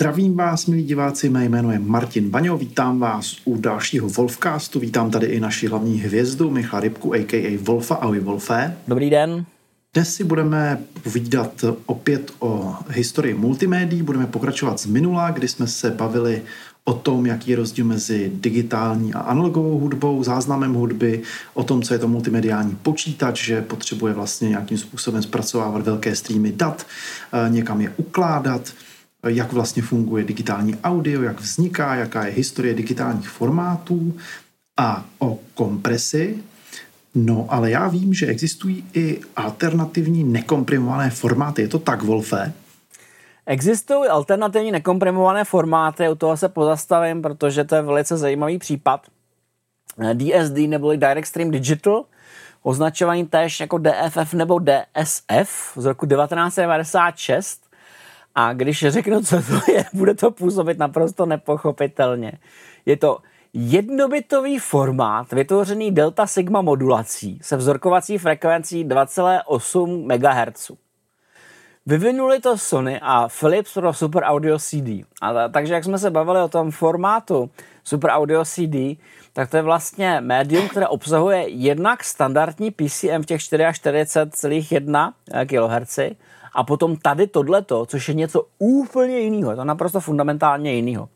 Zdravím vás, milí diváci, mé jméno je Martin Baňo, vítám vás u dalšího Wolfcastu, vítám tady i naši hlavní hvězdu Michala Rybku, a.k.a. Wolfa, ahoj Wolfe. Dobrý den. Dnes si budeme povídat opět o historii multimédií, budeme pokračovat z minula, kdy jsme se bavili o tom, jaký je rozdíl mezi digitální a analogovou hudbou, záznamem hudby, o tom, co je to multimediální počítač, že potřebuje vlastně nějakým způsobem zpracovávat velké streamy dat, eh, někam je ukládat, jak vlastně funguje digitální audio, jak vzniká, jaká je historie digitálních formátů a o kompresi. No, ale já vím, že existují i alternativní nekomprimované formáty. Je to tak, Wolfe? Existují alternativní nekomprimované formáty, u toho se pozastavím, protože to je velice zajímavý případ. DSD neboli Direct Stream Digital, označovaný též jako DFF nebo DSF z roku 1996, a když řeknu, co to je, bude to působit naprosto nepochopitelně. Je to jednobitový formát vytvořený delta sigma modulací se vzorkovací frekvencí 2,8 MHz. Vyvinuli to Sony a Philips pro Super Audio CD. A takže jak jsme se bavili o tom formátu Super Audio CD, tak to je vlastně médium, které obsahuje jednak standardní PCM v těch 44,1 kHz a potom tady tohleto, což je něco úplně jiného, to naprosto fundamentálně jiného.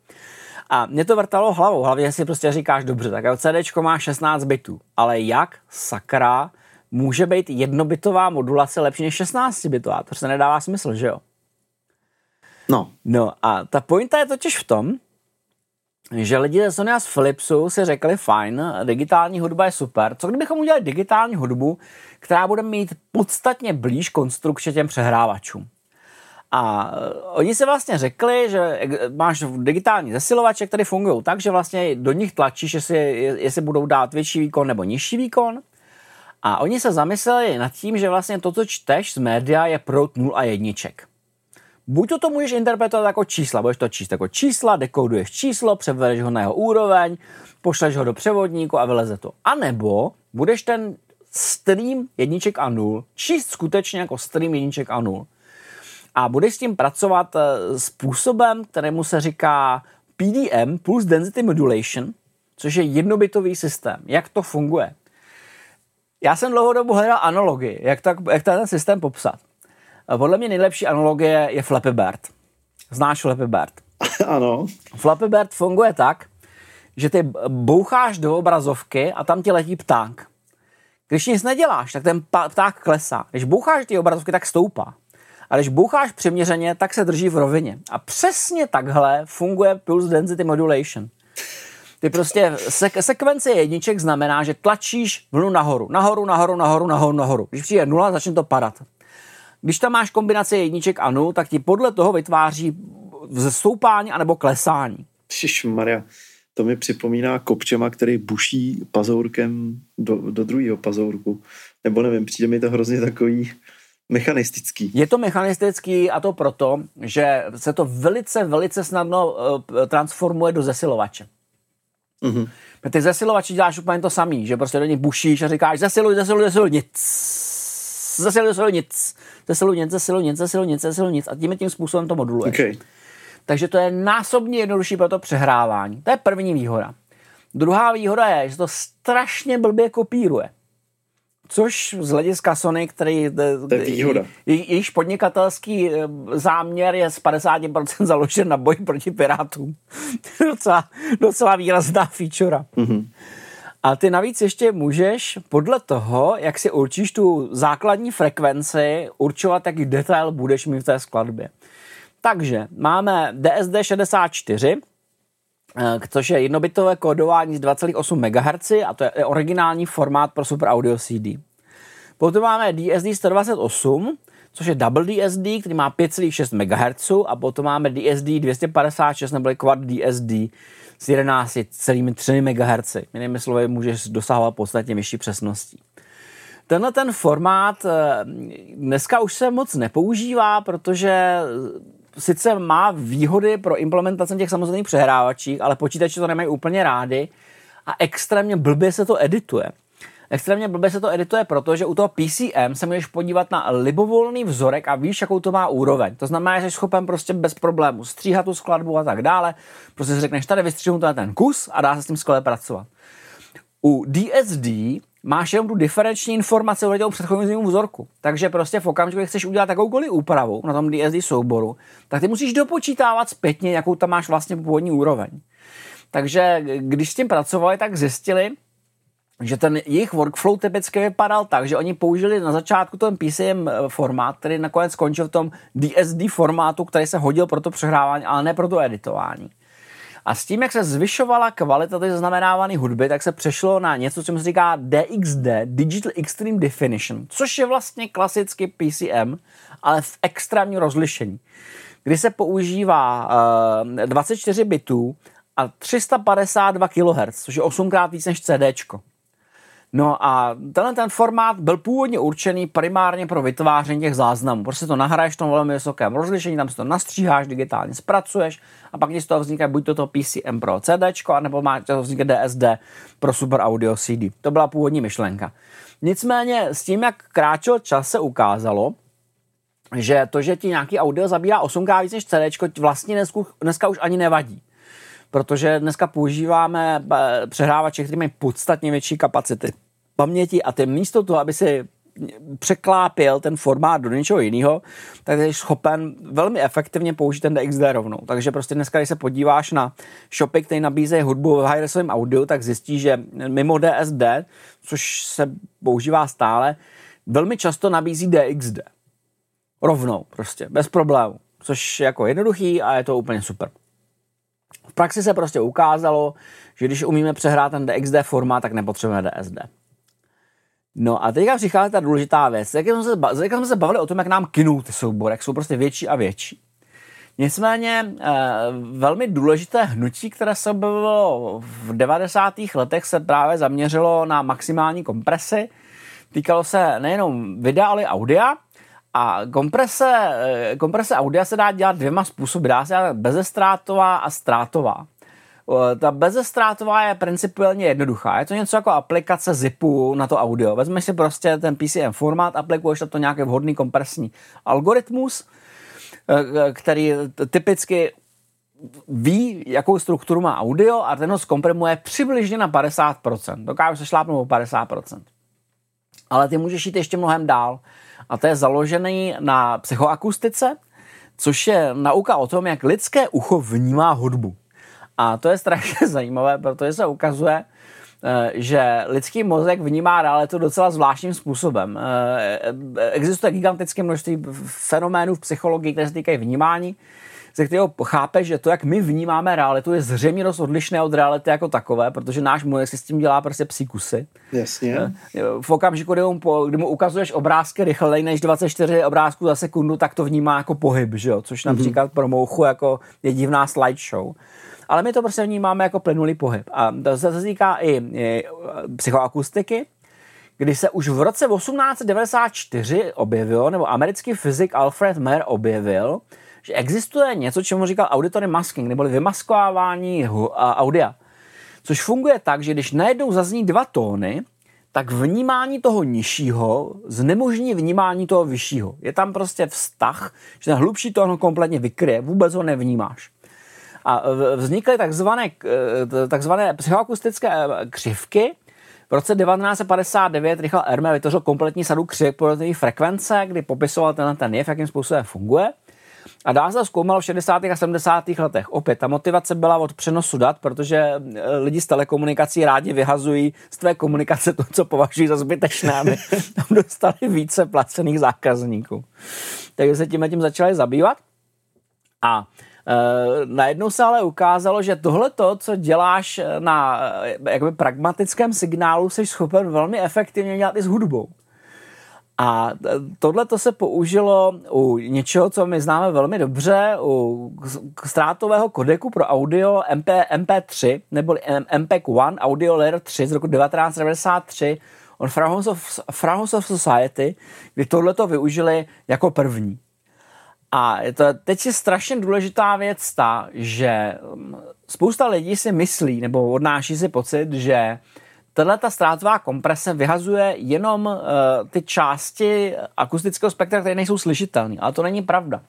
A mě to vrtalo hlavou, hlavně si prostě říkáš, dobře, tak CD má 16 bitů, ale jak sakra může být jednobitová modulace lepší než 16 bitová? To se nedává smysl, že jo? No. No a ta pointa je totiž v tom, že lidi ze Sony a z Philipsu si řekli, fajn, digitální hudba je super. Co kdybychom udělali digitální hudbu, která bude mít podstatně blíž konstrukce těm přehrávačům? A eh, oni si vlastně řekli, že máš digitální zesilovače, které fungují tak, že vlastně do nich tlačíš, jestli, jestli budou dát větší výkon nebo nižší výkon. A oni se zamysleli nad tím, že vlastně to, co čteš z média, je prout 0 a jedniček. Buď to, to můžeš interpretovat jako čísla, budeš to číst jako čísla, dekoduješ číslo, převedeš ho na jeho úroveň, pošleš ho do převodníku a vyleze to. A nebo budeš ten stream jedniček a nul číst skutečně jako stream jedniček a nul. A budeš s tím pracovat eh, způsobem, kterému se říká PDM, Pulse Density Modulation, což je jednobitový systém. Jak to funguje? Já jsem dlouhodobu hledal analogii, jak, tak, jak ten systém popsat. Podle mě nejlepší analogie je Flappy Bird. Znáš Flappy Bird? Ano. Flappy Bird funguje tak, že ty boucháš do obrazovky a tam ti letí pták. Když nic neděláš, tak ten pták klesá. Když boucháš ty obrazovky, tak stoupá. A když boucháš přiměřeně, tak se drží v rovině. A přesně takhle funguje Pulse Density Modulation. Ty prostě sek- sekvence jedniček znamená, že tlačíš vlnu nahoru, nahoru, nahoru, nahoru, nahoru, nahoru. Když přijde nula, začne to padat. Když tam máš kombinaci jedniček a nul, tak ti podle toho vytváří stoupání anebo klesání. Maria, to mi připomíná kopčema, který buší pazourkem do, do druhého pazourku. Nebo nevím, přijde mi to hrozně takový mechanistický. Je to mechanistický a to proto, že se to velice, velice snadno uh, transformuje do zesilovače. Mm-hmm. Ty zesilovači děláš úplně to samý, že prostě do nich bušíš a říkáš zesiluj, zesiluj, zesiluj, nic. Zesiluj, zesiluj, nic zesilu nic, zesilu nic, zesilu nic, zesilu nic a tím tím způsobem to moduluje. Okay. Takže to je násobně jednodušší pro to přehrávání. To je první výhoda. Druhá výhoda je, že to strašně blbě kopíruje. Což z hlediska Sony, který to je výhoda. jejíž podnikatelský eh, záměr je z 50% založen na boji proti pirátům. docela, docela výrazná feature. Mm-hmm. A ty navíc ještě můžeš podle toho, jak si určíš tu základní frekvenci, určovat, jaký detail budeš mít v té skladbě. Takže máme DSD 64, eh, což je jednobitové kódování z 2,8 MHz a to je originální formát pro Super Audio CD. Potom máme DSD 128, což je double DSD, který má 5,6 MHz a potom máme DSD 256 nebo Quad DSD, s 11,3 MHz. Jinými slovy, můžeš dosahovat podstatně vyšší přesností. Tenhle ten formát eh, dneska už se moc nepoužívá, protože sice má výhody pro implementaci těch samozřejmě přehrávačích, ale počítače to nemají úplně rády a extrémně blbě se to edituje. Extrémně blbě se to edituje, protože u toho PCM se můžeš podívat na libovolný vzorek a víš, jakou to má úroveň. To znamená, že jsi schopen prostě bez problému stříhat tu skladbu a tak dále. Prostě si řekneš, tady vystříhnu to na ten kus a dá se s tím skvěle pracovat. U DSD máš jenom tu diferenční informaci o tom předchozímu vzorku. Takže prostě v okamžiku, kdy chceš udělat takovoukoliv úpravu na tom DSD souboru, tak ty musíš dopočítávat zpětně, jakou tam máš vlastně původní úroveň. Takže když s tím pracovali, tak zjistili, že ten jejich workflow typicky vypadal tak, že oni použili na začátku ten PCM eh, formát, který nakonec skončil v tom DSD formátu, který se hodil pro to přehrávání, ale ne pro to editování. A s tím, jak se zvyšovala kvalita té zaznamenávané hudby, tak se přešlo na něco, co se říká DXD, Digital Extreme Definition, což je vlastně klasicky PCM, ale v extrémním rozlišení, kdy se používá uh, eh, 24 bitů a 352 kHz, což je 8 krát víc než CD. No a tenhle ten formát byl původně určený primárně pro vytváření těch záznamů. Prostě to nahraješ v tom velmi vysokém rozlišení, tam si to nastříháš, digitálně zpracuješ a pak z toho vzniká buď to, to PCM pro CD, nebo má to vzniká DSD pro Super Audio CD. To byla původní myšlenka. Nicméně s tím, jak kráčel čas, se ukázalo, že to, že ti nějaký audio zabírá 8K víc než CD, vlastně dneska, dneska už ani nevadí protože dneska používáme eh, přehrávače, které mají podstatně větší kapacity paměti a ty místo toho, aby si překlápil ten formát do něčeho jiného, tak jsi schopen velmi efektivně použít ten DXD rovnou. Takže prostě dneska, když se podíváš na shopy, které nabízejí hudbu v high audio, tak zjistíš, že mimo DSD, což se používá stále, velmi často nabízí DXD. Rovnou, prostě, bez problému. Což je jako jednoduchý a je to úplně super. V praxi se prostě ukázalo, že když umíme přehrát ten DXD formát, tak nepotřebujeme DSD. No a teďka přichází ta důležitá věc. Jak jsme, se, jak jsme se bavili o tom, jak nám kynou ty soubory, jak jsou prostě větší a větší. Nicméně eh, velmi důležité hnutí, které se objevilo v 90. letech, se právě zaměřilo na maximální kompresi. Týkalo se nejenom videa, ale audia. A komprese, eh, komprese audia se dá dělat dvěma způsoby. Dá se dělat bezestrátová a ztrátová. Ta bezestrátová je principiálně jednoduchá. Je to něco jako aplikace zipu na to audio. Vezmeš si prostě ten PCM formát, aplikuješ na to nějaký vhodný kompresní algoritmus, eh, který typicky ví, jakou strukturu má audio a ten ho zkomprimuje přibližně na 50%. Dokáže se šlápnout o 50%. Ale ty můžeš jít ještě mnohem dál a to je založený na psychoakustice, což je nauka o tom, jak lidské ucho vnímá hudbu. A to je strašně zajímavé, protože se ukazuje, eh, že lidský mozek vnímá realitu docela zvláštním způsobem. Eh, existuje gigantické množství fenoménů v psychologii, které se týkají vnímání ze kterého chápe, že to, jak my vnímáme realitu, je zřejmě dost odlišné od reality jako takové, protože náš mozek si s tím dělá prostě psí kusy. Jasně. Eh, v okamžiku, kdy mu, kdy mu ukazuješ obrázky rychleji než 24 obrázků za sekundu, tak to vnímá jako pohyb, že jo? což mhm. například mm-hmm. pro mouchu jako je divná slideshow. Ale my to prostě vnímáme jako plynulý pohyb. A to se týká i, i psychoakustiky, kdy se už v roce 1894 objevilo, nebo americký fyzik Alfred Mayer objevil, že existuje něco, čemu říkal auditory masking, neboli vymaskovávání audia. Což funguje tak, že když najednou zazní dva tóny, tak vnímání toho nižšího znemožní vnímání toho vyššího. Je tam prostě vztah, že ten hlubší tón ho kompletně vykryje, vůbec ho nevnímáš. A vznikly takzvané, takzvané psychoakustické eh, křivky, v roce 1959 Richard Erme vytvořil kompletní sadu křivek podle frekvence, kdy popisoval ten, ten jev, jakým způsobem funguje. A dál se zkoumalo v 60. a 70. letech. Opět, ta motivace byla od přenosu dat, protože eh, lidi z telekomunikací rádi vyhazují z tvé komunikace to, co považují za zbytečné, aby tam dostali více placených zákazníků. Takže se tím tím začali zabývat. A e, najednou se ale ukázalo, že tohle to, co děláš na e, jakoby pragmatickém signálu, jsi schopen velmi efektivně dělat i s hudbou. A tohle to se použilo u něčeho, co my známe velmi dobře, u ztrátového kodeku pro audio MP, MP3, nebo MPEG 1 Audio Layer 3 z roku 1993 od of Society, kdy tohle to využili jako první. A to, teď je strašně důležitá věc ta, že mm, spousta lidí si myslí nebo odnáší si pocit, že tahle ta ztrátová komprese vyhazuje jenom uh, ty části akustického spektra, které nejsou slyšitelné, ale to není pravda.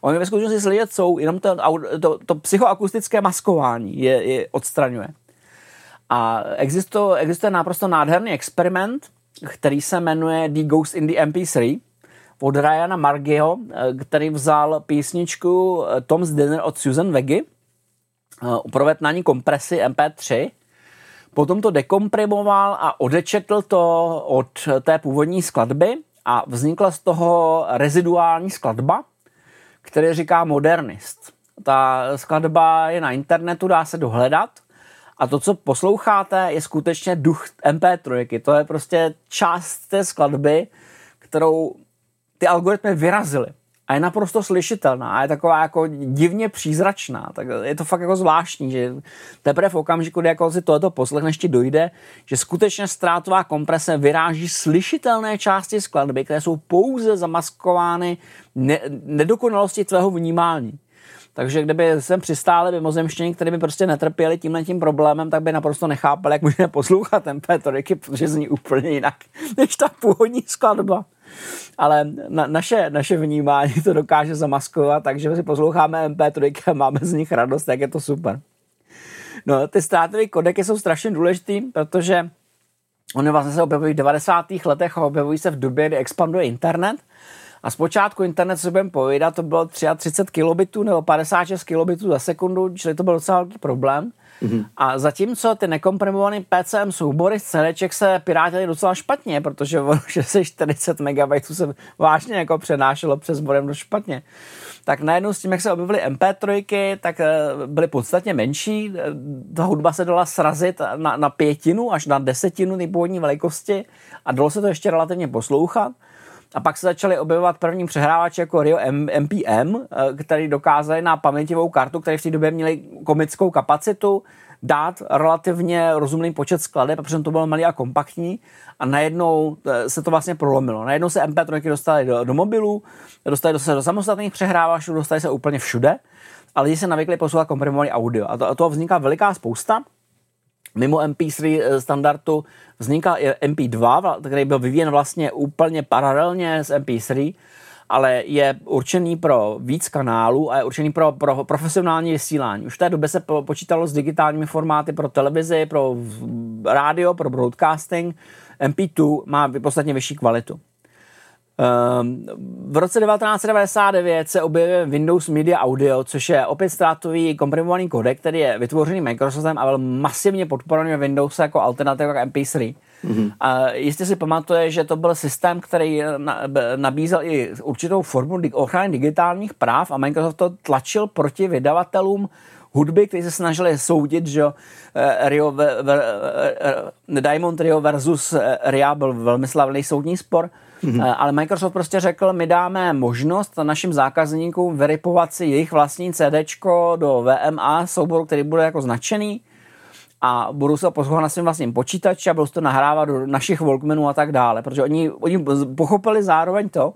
Oni ve skutečnosti slyšet jsou, jenom to, to, to psychoakustické maskování je, je odstraňuje. A existuje, existuje naprosto nádherný experiment, který se jmenuje The Ghost in the MP3 od Ryana Margieho, který vzal písničku Tom's Dinner od Susan Veggy, provedl na ní kompresi MP3, potom to dekomprimoval a odečetl to od té původní skladby a vznikla z toho reziduální skladba, který říká Modernist. Ta skladba je na internetu, dá se dohledat a to, co posloucháte, je skutečně duch MP3. To je prostě část té skladby, kterou ty algoritmy vyrazily. A je naprosto slyšitelná a je taková jako divně přízračná. Tak je to fakt jako zvláštní, že teprve v okamžiku, kdy jako si tohleto poslechneš, ti dojde, že skutečně ztrátová komprese vyráží slyšitelné části skladby, které jsou pouze zamaskovány ne- nedokonalosti tvého vnímání. Takže kdyby sem přistáli mimozemštění, kteří by prostě netrpěli tímhle tím problémem, tak by naprosto nechápali, jak můžeme poslouchat MP3, protože zní úplně jinak než ta původní skladba. Ale na, naše, naše vnímání to dokáže zamaskovat, takže si posloucháme MP3 a máme z nich radost, tak je to super. No, ty ztrátové kodeky jsou strašně důležitý, protože oni vlastně se objevují v 90. letech a objevují se v době, kdy expanduje internet – a zpočátku internet, co budeme povídat, to bylo 33 kilobitů nebo 56 kilobitů za sekundu, čili to byl docela velký problém. Mm-hmm. A zatímco ty nekomprimované PCM soubory z CDček se pirátily docela špatně, protože ono, že se 40 MB se vážně jako přenášelo přes modem dost špatně. Tak najednou s tím, jak se objevily MP3, tak eh, byly podstatně menší. Ta hudba se dala srazit na, na pětinu až na desetinu ty původní velikosti a dalo se to ještě relativně poslouchat. A pak se začaly objevovat první přehrávače jako Rio MPM, eh, který dokázali na paměťovou kartu, které v té době měli komickou kapacitu, dát relativně rozumný počet skladeb, protože to bylo malý a kompaktní a najednou eh, se to vlastně prolomilo. Najednou se MP3 dostaly do, do mobilů, dostali se do samostatných přehrávačů, dostali se úplně všude a lidi se navykli poslouchat komprimovaný audio. A to, a toho vzniká veliká spousta. Mimo MP3 eh, standardu vzniká i MP2, který byl vyvíjen vlastně úplně paralelně s MP3, ale je určený pro víc kanálů a je určený pro, pro profesionální vysílání. Už v té době se počítalo s digitálními formáty pro televizi, pro rádio, pro broadcasting. MP2 má podstatně vyšší kvalitu. Ehm, v roce 1999 se objevil Windows Media Audio, což je opět ztrátový komprimovaný kodek, který je vytvořený Microsoftem a byl masivně podporovaný Windows jako alternativa k MP3. Mm-hmm. A jistě si pamatuje, že to byl systém, který nabízel i určitou formu ochrany digitálních práv a Microsoft to tlačil proti vydavatelům hudby, kteří se snažili soudit, že eh, Rio, eh, Diamond Rio versus eh, Ria byl velmi slavný soudní spor, Mm-hmm. Ale Microsoft prostě řekl, my dáme možnost našim zákazníkům veripovat si jejich vlastní CD do VMA souboru, který bude jako značený a budou se poslouchat na svém vlastním počítači a budou to nahrávat do našich Walkmanů a tak dále, protože oni, oni pochopili zároveň to,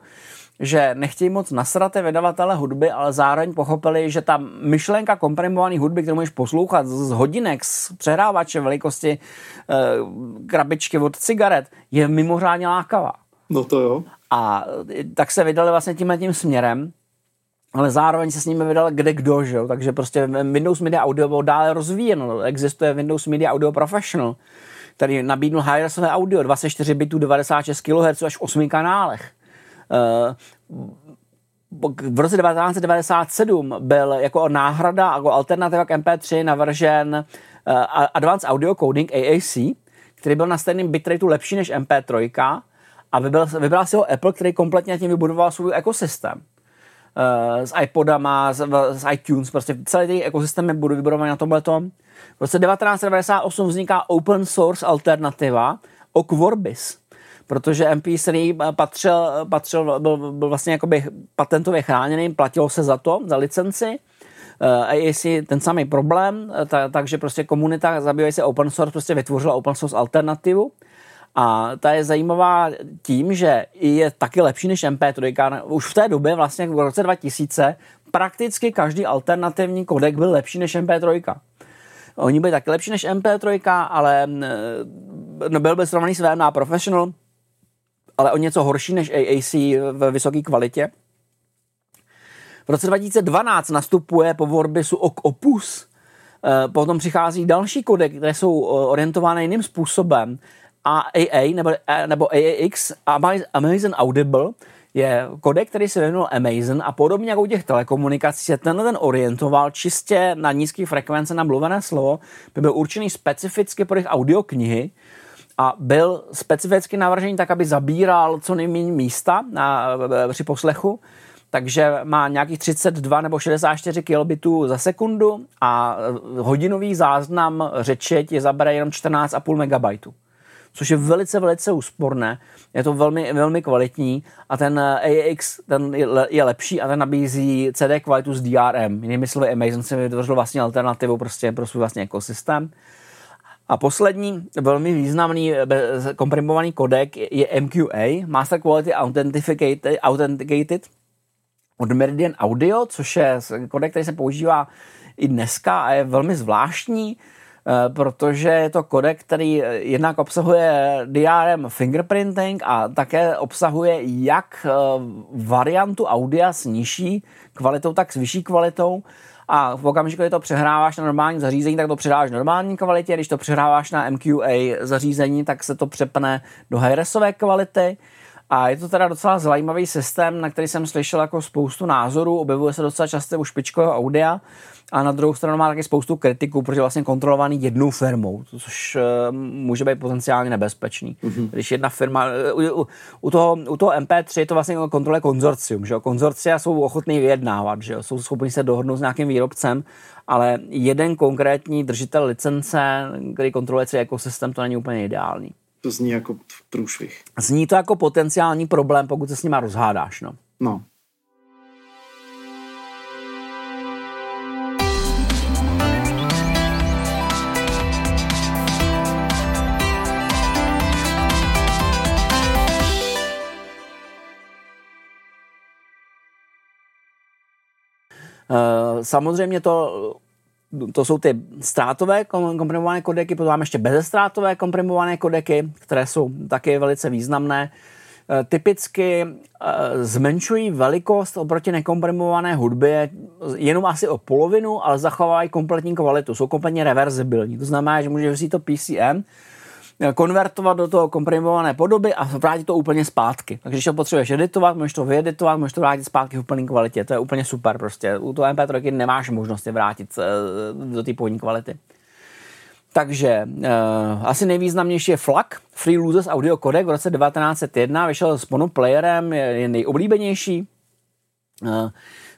že nechtějí moc nasrat vydavatele hudby, ale zároveň pochopili, že ta myšlenka komprimované hudby, kterou můžeš poslouchat z hodinek, z přehrávače velikosti e, krabičky od cigaret, je mimořádně lákavá. No to jo. A tak se vydali vlastně tímhle tím směrem, ale zároveň se s nimi vydal kde kdo, že jo? takže prostě Windows Media Audio bylo dále rozvíjeno. Existuje Windows Media Audio Professional, který nabídnul high audio, 24 bitů, 96 kHz až v 8 kanálech. Uh, v roce 1997 byl jako náhrada, jako alternativa k MP3 navržen uh, Advanced Audio Coding AAC, který byl na stejným bitrateu lepší než MP3 a vybral, vybral si ho Apple, který kompletně tím vybudoval svůj ekosystém. Uh, s iPodama, s, s iTunes, prostě celý ten ekosystém je budu vybudovaný na tomhle tom. V roce 1998 vzniká open source alternativa o Quorbis, protože MP3 patřil, patřil byl, byl vlastně jakoby patentově chráněný, platilo se za to, za licenci. Uh, a jestli ten samý problém, ta, takže prostě komunita zabývající se open source prostě vytvořila open source alternativu A ta je zajímavá tím, že je taky lepší než MP3. Už v té době, vlastně v roce 2000, prakticky každý alternativní kodek byl lepší než MP3. Oni byli taky lepší než MP3, ale no, byl by srovnaný s VMA Professional, ale o něco horší než AAC ve vysoké kvalitě. V roce 2012 nastupuje po Vorbisu OK Opus, eh, potom přichází další kodek, které jsou eh, orientované jiným způsobem. AAA nebo, eh, nebo AAX, Amazon Audible, je kodek, který se jmenuje Amazon a podobně jako u těch telekomunikací se tenhle ten orientoval čistě na nízké frekvence na mluvené slovo, by byl určený specificky pro jejich audioknihy a byl specificky navržený tak, aby zabíral co nejméně místa na, při poslechu, takže má nějakých 32 nebo 64 kilobitů za sekundu a hodinový záznam řeči ti zabere jenom 14,5 megabajtů což je velice, velice úsporné. Je to velmi, velmi kvalitní a ten AX ten je lepší a ten nabízí CD kvalitu s DRM. Jinými slovy, Amazon si vytvořil vlastně alternativu prostě pro svůj vlastní ekosystém. A poslední velmi významný komprimovaný kodek je MQA, Master Quality Authenticated, Authenticated od Meridian Audio, což je kodek, který se používá i dneska a je velmi zvláštní. Eh, protože je to kodek, který jednak obsahuje DRM fingerprinting a také obsahuje jak eh, variantu audia s nižší kvalitou, tak s vyšší kvalitou. A v okamžiku, kdy to přehráváš na normální zařízení, tak to přehráváš v normální kvalitě. Když to přehráváš na MQA zařízení, tak se to přepne do high kvality. A je to teda docela zajímavý systém, na který jsem slyšel jako spoustu názorů, objevuje se docela často u špičkového audia a na druhou stranu má taky spoustu kritiků, protože je vlastně kontrolovaný jednou firmou, což uh, může být potenciálně nebezpečný. Mm-hmm. Když jedna firma, uh, u, u, toho, u toho MP3 je to vlastně kontrole konzorcium, že jo? konzorcia jsou ochotní vyjednávat, že jo? jsou schopni se dohodnout s nějakým výrobcem, ale jeden konkrétní držitel licence, který kontroluje celý ekosystém, to není úplně ideální. To zní jako průšvih. Zní to jako potenciální problém, pokud se s nima rozhádáš. No. no. Eh, samozřejmě to to jsou ty ztrátové komprimované kodeky, potom máme ještě bezestrátové komprimované kodeky, které jsou taky velice významné. Eh, typicky eh, zmenšují velikost oproti nekomprimované hudbě jenom asi o polovinu, ale zachovávají kompletní kvalitu, jsou kompletně reverzibilní. To znamená, že můžeš vzít to PCM, konvertovat do toho komprimované podoby a vrátit to úplně zpátky. Takže když to potřebuješ editovat, můžeš to vyeditovat, můžeš to vrátit zpátky v úplné kvalitě. To je úplně super prostě. U toho MP3 nemáš možnost je vrátit eh, do té původní kvality. Takže uh, asi nejvýznamnější je FLAC, Free Losers Audio Codec v roce 1901, vyšel s monoplayerem, je, je nejoblíbenější. Uh,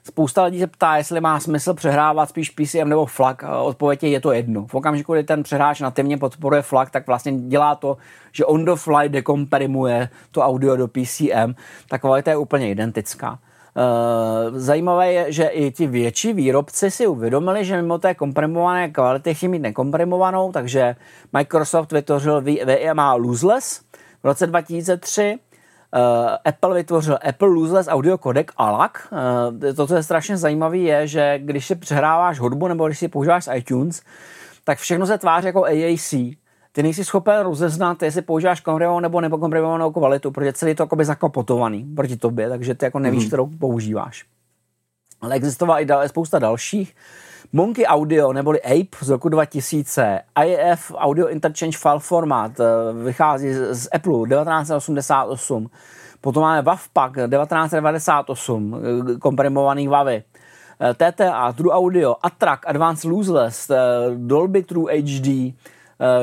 Spousta lidí se ptá, jestli má smysl přehrávat spíš PCM nebo FLAC. Odpověď je, je to jedno. V okamžiku, kdy ten přehráč nativně podporuje FLAC, tak vlastně dělá to, že on the fly dekomprimuje to audio do PCM. Ta kvalita je úplně identická. Uh, zajímavé je, že i ti větší výrobci si uvědomili, že mimo té komprimované kvality chtějí mít nekomprimovanou, takže Microsoft vytvořil VMA Lossless v roce 2003 Uh, Apple vytvořil Apple Lossless Audio Codec ALAC. Uh, to, co je strašně zajímavé, je, že když si přehráváš hudbu nebo když si používáš iTunes, tak všechno se tváří jako AAC. Ty nejsi schopen rozeznat, jestli používáš komprimovanou nebo nepokomprimovanou kvalitu, protože celý to je zakopotovaný proti tobě, takže ty jako nevíš, mm-hmm. kterou používáš. Ale existovala i spousta dalších. Monkey Audio neboli Ape z roku 2000, IF Audio Interchange File Format eh, vychází z Apple 1988, potom máme WAVPAK 1998, eh, komprimovaný WAVy, eh, TTA, True Audio, Attrack, Advanced Lossless, Dolby True HD,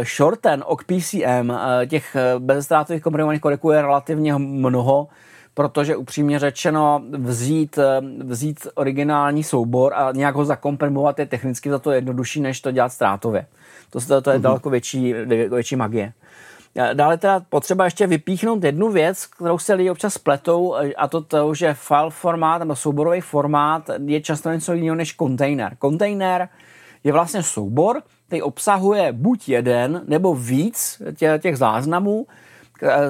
Shorten, OC PCM, těch bezztrátových komprimovaných kodeků je relativně mnoho, protože upřímně řečeno vzít, eh, vzít originální soubor a nějak ho zakomprimovat je technicky za to jednodušší, než to dělat ztrátově. To, to je mm-hmm. daleko větší, větší magie. Dále teda potřeba ještě vypíchnout jednu věc, kterou se lidi občas pletou, a to to, že file formát nebo souborový formát je často něco jiného než kontejner. Kontejner je vlastně soubor, který obsahuje buď jeden nebo víc těch záznamů,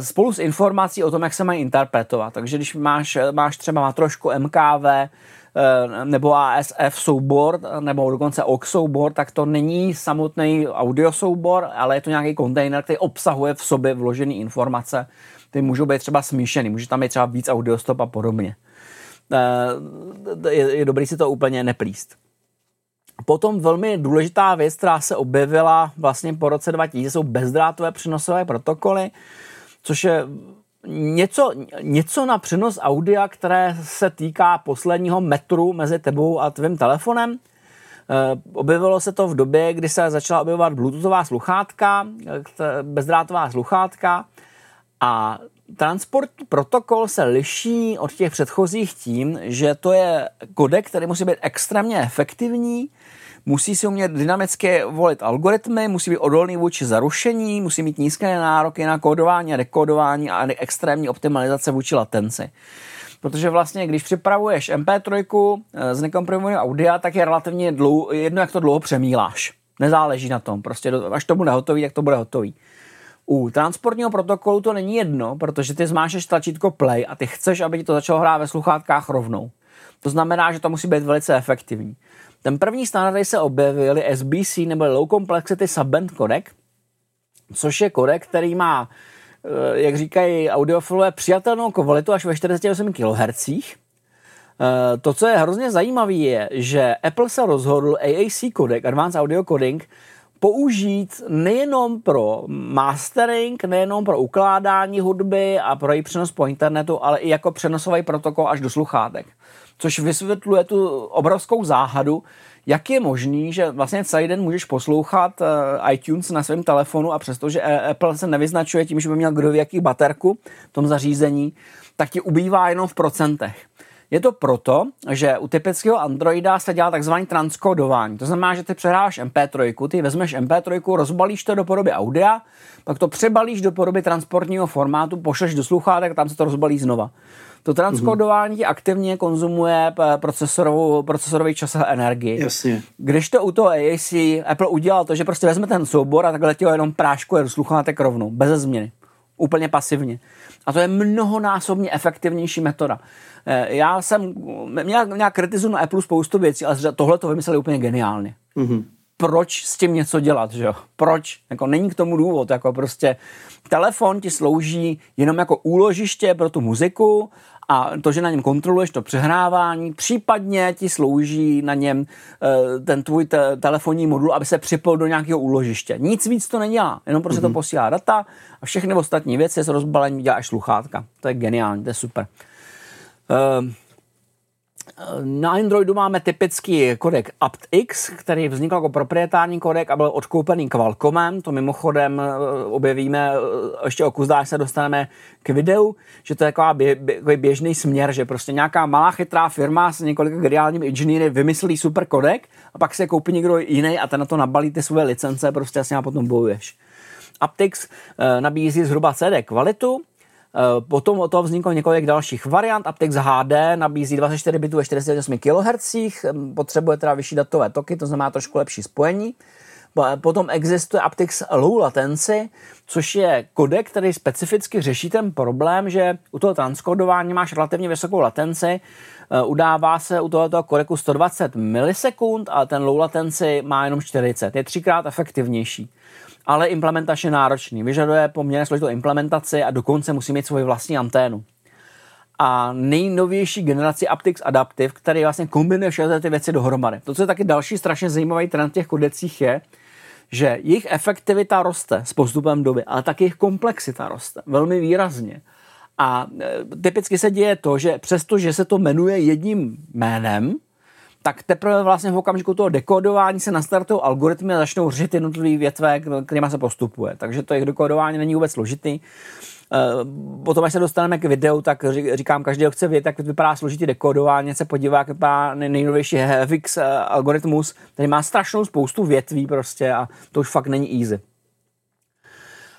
spolu s informací o tom, jak se mají interpretovat. Takže když máš, máš třeba má trošku MKV, nebo ASF soubor, nebo dokonce OX soubor, tak to není samotný audio soubor, ale je to nějaký kontejner, který obsahuje v sobě vložené informace. Ty můžou být třeba smíšený, může tam být třeba víc audiostop a podobně. Je, je dobrý si to úplně neplíst. Potom velmi důležitá věc, která se objevila vlastně po roce 2000, jsou bezdrátové přenosové protokoly, což je něco, něco na přenos audia, které se týká posledního metru mezi tebou a tvým telefonem. Eh, objevilo se to v době, kdy se začala objevovat bluetoothová sluchátka, bezdrátová sluchátka a transportní protokol se liší od těch předchozích tím, že to je kodek, který musí být extrémně efektivní, musí si umět dynamicky volit algoritmy, musí být odolný vůči zarušení, musí mít nízké nároky na kódování a dekodování a extrémní optimalizace vůči latenci. Protože vlastně, když připravuješ MP3 eh, z nekomprimovaného audia, tak je relativně dlouho, jedno, jak to dlouho přemýláš. Nezáleží na tom. Prostě až to bude hotový, jak to bude hotový. U transportního protokolu to není jedno, protože ty zmášeš tlačítko play a ty chceš, aby ti to začalo hrát ve sluchátkách rovnou. To znamená, že to musí být velice efektivní. Ten první standard se objevil SBC nebo Low Complexity Subband kodek, což je kodek, který má, eh, jak říkají audiofilové, přijatelnou kvalitu až ve 48 kHz. Eh, to, co je hrozně zajímavé, je, že Apple se rozhodl AAC kodek, Advanced Audio Coding, použít nejenom pro mastering, nejenom pro ukládání hudby a pro její přenos po internetu, ale i jako přenosový protokol až do sluchátek což vysvětluje tu obrovskou záhadu, jak je možný, že vlastně celý den můžeš poslouchat uh, iTunes na svém telefonu a přestože Apple se nevyznačuje tím, že by měl kdo jaký baterku v tom zařízení, tak ti ubývá jenom v procentech. Je to proto, že u typického Androida se dělá takzvaný transkodování. To znamená, že ty přehráš MP3, ty vezmeš MP3, rozbalíš to do podoby audia, pak to přebalíš do podoby transportního formátu, pošleš do sluchátek, tam se to rozbalí znova. To transkodování mm-hmm. aktivně konzumuje procesorovou, procesorový čas a energii. Jasně. Když to u toho AAC Apple udělal to, že prostě vezme ten soubor a takhle ho jenom práškuje do sluchátek rovnou, bez změny. Úplně pasivně. A to je mnohonásobně efektivnější metoda. Eh, já jsem měl, měl kritizu na Apple spoustu věcí, ale tohle to vymysleli úplně geniálně. Mm-hmm. Proč s tím něco dělat, že jo? Proč? Jako není k tomu důvod, jako prostě telefon ti slouží jenom jako úložiště pro tu muziku a to, že na něm kontroluješ to přehrávání, případně ti slouží na něm uh, ten tvůj te- telefonní modul, aby se připojil do nějakého úložiště. Nic víc to nedělá, jenom prostě mm-hmm. to mhm. posílá data a všechny ostatní věci s rozbalením dělá až sluchátka. To je geniální, to je super. Uh, na Androidu máme typický kodek aptX, který vznikl jako proprietární kodek a byl odkoupený Qualcommem. To mimochodem eh, objevíme, eh, ještě o kus dál se dostaneme k videu, že to je taková bě, bě, běžný směr, že prostě nějaká malá chytrá firma s několika geniálními inženýry vymyslí super kodek a pak se koupí někdo jiný a ten na to nabalí ty své licence, prostě asi a potom bojuješ. aptX e, nabízí zhruba CD kvalitu, Eh, potom od toho vzniklo několik dalších variant. aptex HD nabízí 24 bitů ve 48 kHz, potřebuje teda vyšší datové toky, to znamená trošku lepší spojení. Potom existuje aptex Low Latency, což je kodek, který specificky řeší ten problém, že u toho transkodování máš relativně vysokou latenci, eh, udává se u tohoto kodeku 120 milisekund, ale ten low latency má jenom 40, je třikrát efektivnější ale implementačně náročný. Vyžaduje poměrně složitou implementaci a dokonce musí mít svoji vlastní anténu. A nejnovější generaci aptX Adaptive, který vlastně kombinuje všechny ty věci dohromady. To, co je taky další strašně zajímavý trend těch kodecích je, že jejich efektivita roste s postupem doby, ale taky jejich komplexita roste velmi výrazně. A e, typicky se děje to, že přestože se to jmenuje jedním jménem, tak teprve vlastně v okamžiku toho dekodování se nastartují algoritmy a začnou řešit jednotlivé větve, kterými se postupuje. Takže to jejich dekodování není vůbec složitý. Eh, potom, až se dostaneme k videu, tak říkám, každý, chce vědět, jak vypadá složitý dekodování, se podívá, jak vypadá nejnovější HFX eh, algoritmus, který má strašnou spoustu větví prostě a to už fakt není easy.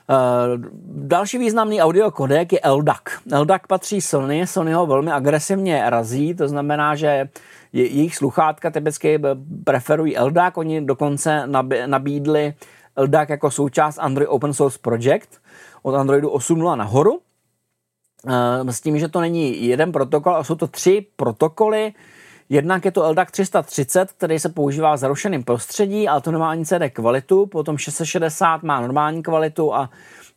Uh, další významný audio kodek je LDAC. LDAC patří Sony, Sony ho velmi agresivně razí, to znamená, že jejich sluchátka typicky preferují LDAC, oni dokonce nabídli LDAC jako součást Android Open Source Project. Od Androidu 8.0 nahoru. Eh, s tím, že to není jeden protokol, ale jsou to tři protokoly. Jednak je to LDAC 330, který se používá v zarušeném prostředí, ale to nemá ani CD kvalitu. Potom 660 má normální kvalitu a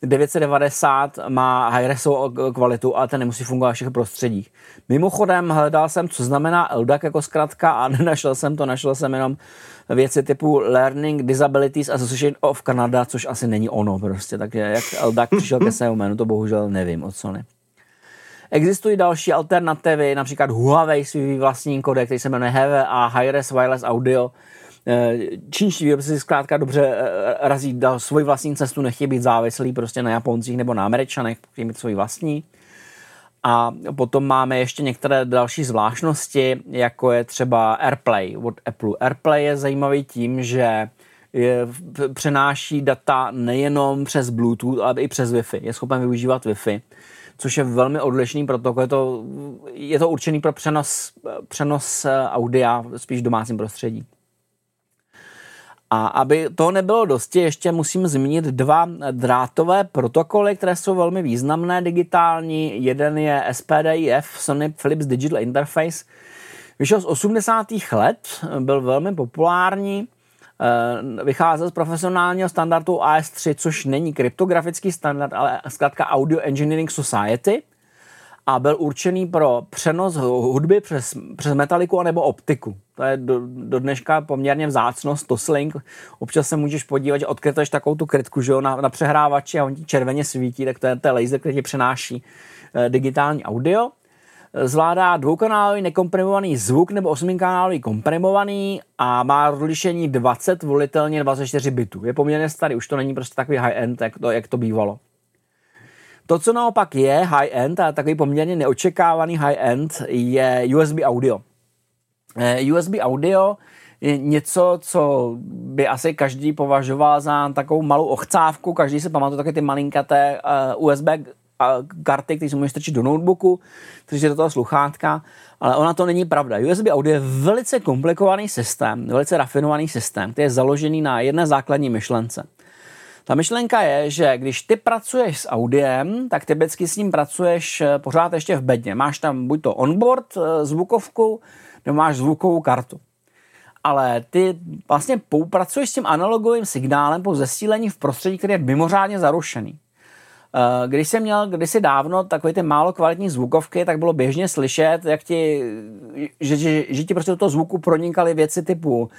990 má high-resovou kvalitu, ale ten nemusí fungovat v všech prostředích. Mimochodem hledal jsem, co znamená LDAC jako zkrátka a nenašel jsem to, našel jsem jenom věci typu Learning Disabilities Association of Canada, což asi není ono prostě, takže jak LDAC přišel ke svému jménu, to bohužel nevím od Sony. Existují další alternativy, například Huawei svý vlastní kodek, který se jmenuje HVA, Hi-Res Wireless Audio, Eh, čínští výrobci si zkrátka dobře eh, razí dal svoji vlastní cestu, nechtějí být závislí prostě na Japoncích nebo na Američanech, chtějí mít svoji vlastní. A potom máme ještě některé další zvláštnosti, jako je třeba AirPlay od Apple. AirPlay je zajímavý tím, že je, přenáší data nejenom přes Bluetooth, ale i přes Wi-Fi. Je schopen využívat Wi-Fi, což je velmi odlišný protokol. Je to, je to určený pro přenos, přenos eh, audia spíš v domácím prostředí. A aby to nebylo dosti, ještě musím zmínit dva drátové protokoly, které jsou velmi významné digitální. Jeden je SPDIF, Sony Philips Digital Interface. Vyšel z 80. let, byl velmi populární, eh, vycházel z profesionálního standardu AS3, což není kryptografický standard, ale zkrátka Audio Engineering Society – a byl určený pro přenos hudby přes, přes metaliku nebo optiku. To je do, do dneška poměrně vzácnost, Toslink. Občas se můžeš podívat, že odkryteš takovou tu krytku že jo, na, na přehrávači a on ti červeně svítí, tak to je, to je laser, který ti přenáší eh, digitální audio. Zvládá dvoukanálový nekomprimovaný zvuk nebo osmikanálový komprimovaný a má rozlišení 20 volitelně 24 bitů. Je poměrně starý, už to není prostě takový high-end, jak to, jak to bývalo. To, co naopak je high-end a takový poměrně neočekávaný high-end, je USB audio. Eh, USB audio je něco, co by asi každý považoval za takovou malou ochcávku. Každý se pamatuje také ty malinkaté uh, USB karty, které si můžeš strčit do notebooku, strčit do toho sluchátka, ale ona to není pravda. USB audio je velice komplikovaný systém, velice rafinovaný systém, který je založený na jedné základní myšlence. Ta myšlenka je, že když ty pracuješ s audiem, tak typicky s ním pracuješ eh, pořád ještě v bedně. Máš tam buď to onboard eh, zvukovku, nebo máš zvukovou kartu. Ale ty vlastně pracuješ s tím analogovým signálem po zesílení v prostředí, který je mimořádně zarušený. Eh, když jsem měl kdysi dávno takové ty málo kvalitní zvukovky, tak bylo běžně slyšet, jak ti, že, že, že ti prostě do toho zvuku pronikaly věci typu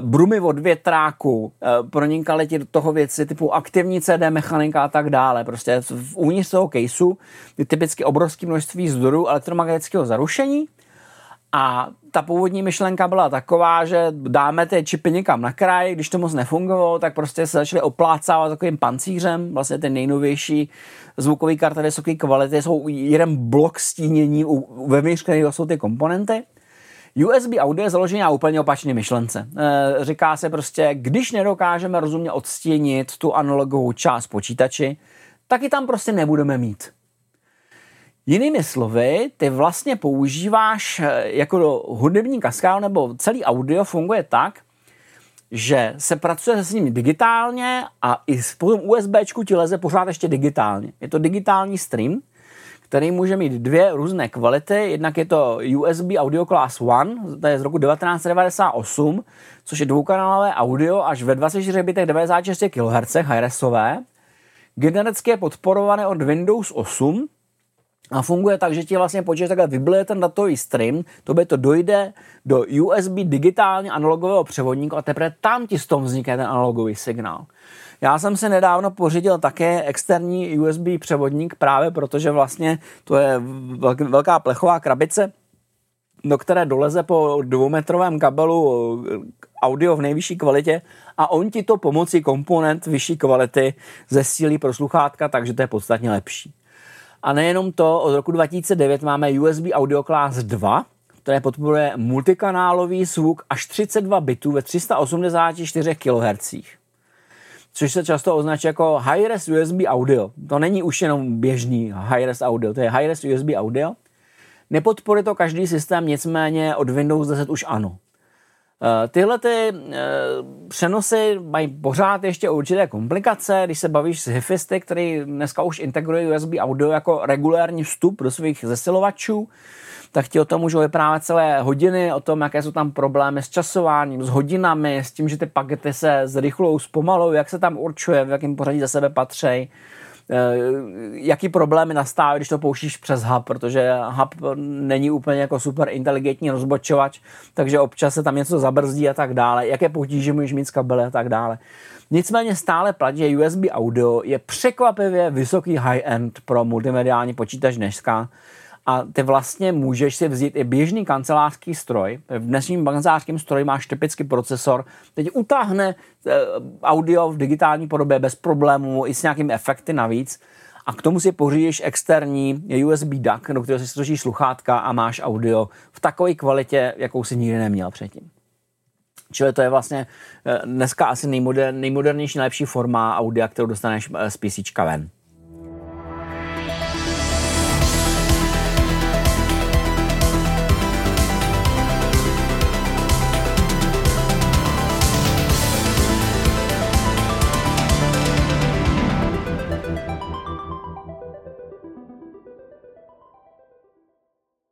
brumy od větráku, eh, pronikaly ti do toho věci typu aktivní CD mechanika a tak dále. Prostě uvnitř toho caseu je typicky obrovské množství zdrojů elektromagnetického zarušení a ta původní myšlenka byla taková, že dáme ty čipy někam na kraj, když to moc nefungovalo, tak prostě se začaly oplácávat takovým pancířem, vlastně ty nejnovější zvukové karty vysoké kvality jsou jeden blok stínění, uvnitř kterého jsou ty komponenty. USB audio je založený na úplně opačné myšlence. E, říká se prostě, když nedokážeme rozumně odstínit tu analogovou část počítači, tak ji tam prostě nebudeme mít. Jinými slovy, ty vlastně používáš e, jako hudební kaskádu nebo celý audio funguje tak, že se pracuje s ním digitálně a i s USB ti leze pořád ještě digitálně. Je to digitální stream, který může mít dvě různé kvality. Jednak je to USB Audio Class 1, to je z roku 1998, což je dvoukanálové audio až ve 24 bitech 96 kHz high-resové. Genericky je podporované od Windows 8 a funguje tak, že ti vlastně počítač takhle vyblije ten datový stream, to by to dojde do USB digitálně analogového převodníku a teprve tam ti z toho vznikne ten analogový signál. Já jsem si nedávno pořídil také externí USB převodník právě protože vlastně to je velká plechová krabice, do které doleze po dvoumetrovém kabelu audio v nejvyšší kvalitě a on ti to pomocí komponent vyšší kvality zesílí pro sluchátka, takže to je podstatně lepší. A nejenom to, od roku 2009 máme USB Audio Class 2, které podporuje multikanálový zvuk až 32 bitů ve 384 kHz což se často označuje jako high-res USB audio. To není už jenom běžný high-res audio, to je high-res USB audio. Nepodporuje to každý systém, nicméně od Windows 10 už ano. Eh, tyhle ty eh, přenosy mají pořád ještě určité komplikace, když se bavíš s hifisty, který dneska už integruje USB audio jako regulární vstup do svých zesilovačů, tak ti o tom můžou vyprávět celé hodiny, o tom, jaké jsou tam problémy s časováním, s hodinami, s tím, že ty pakety se zrychlou, zpomalou, jak se tam určuje, v jakém pořadí za sebe patří. Eh, jaký problémy nastávají, když to pouštíš přes hub, protože hub není úplně jako super inteligentní rozbočovač, takže občas se tam něco zabrzdí a tak dále, jaké potíže můžeš mít z kabely a tak dále. Nicméně stále platí, že USB audio je překvapivě vysoký high-end pro multimediální počítač dneska a ty vlastně můžeš si vzít i běžný kancelářský stroj. V dnešním kancelářském stroji máš typický procesor, teď utáhne eh, audio v digitální podobě bez problémů i s nějakými efekty navíc a k tomu si pořídíš externí USB DAC, do kterého si složíš sluchátka a máš audio v takové kvalitě, jakou si nikdy neměl předtím. Čili to je vlastně eh, dneska asi nejmoder, nejmodernější, nejlepší forma audia, kterou dostaneš eh, z PC ven.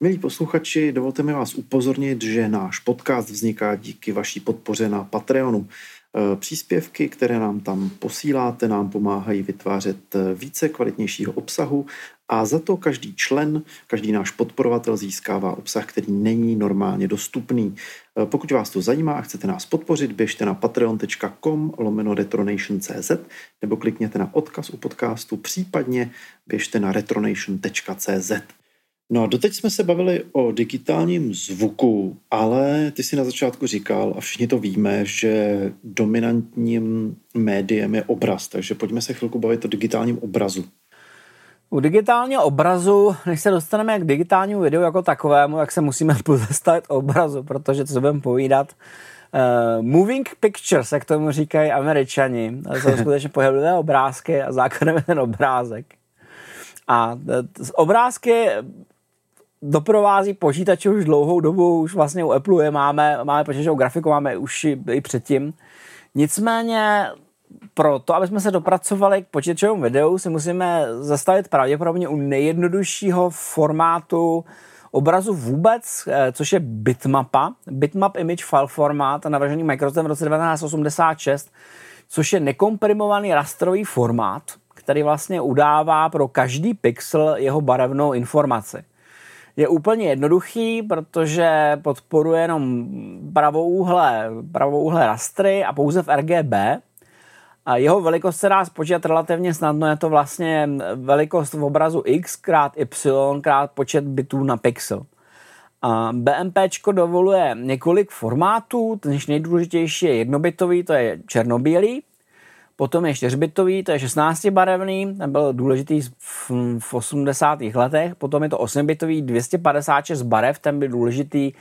Milí posluchači, dovolte mi vás upozornit, že náš podcast vzniká díky vaší podpoře na Patreonu. E, příspěvky, které nám tam posíláte, nám pomáhají vytvářet e, více kvalitnějšího obsahu a za to každý člen, každý náš podporovatel získává obsah, který není normálně dostupný. E, pokud vás to zajímá a chcete nás podpořit, běžte na patreon.com lomeno retronation.cz nebo klikněte na odkaz u podcastu, případně běžte na retronation.cz. No a doteď jsme se bavili o digitálním zvuku, ale ty si na začátku říkal, a všichni to víme, že dominantním médiem je obraz, takže pojďme se chvilku bavit o digitálním obrazu. U digitálního obrazu, než se dostaneme k digitálnímu videu jako takovému, tak se musíme pozastavit obrazu, protože co budeme povídat, Uh, moving pictures, jak tomu říkají američani. To jsou skutečně pohyblivé obrázky a základem je ten obrázek. A z obrázky doprovází počítače už dlouhou dobu, už vlastně u Apple je máme, máme počítačovou grafiku, máme už i, i předtím. Nicméně pro to, aby jsme se dopracovali k počítačovému videu, si musíme zastavit pravděpodobně u nejjednoduššího formátu obrazu vůbec, eh, což je bitmapa, bitmap image file format, navržený Microsoftem v roce 1986, což je nekomprimovaný rastrový formát, který vlastně udává pro každý pixel jeho barevnou informaci je úplně jednoduchý, protože podporuje jenom pravouhle, pravouhle rastry a pouze v RGB. A jeho velikost se dá spočítat relativně snadno, je to vlastně velikost v obrazu x krát y krát počet bitů na pixel. A BMP dovoluje několik formátů, ten nejdůležitější je jednobitový, to je černobílý, Potom je 4-bitový, to je 16-barevný, ten byl důležitý v, v 80. letech. Potom je to 8-bitový, 256 barev, ten byl důležitý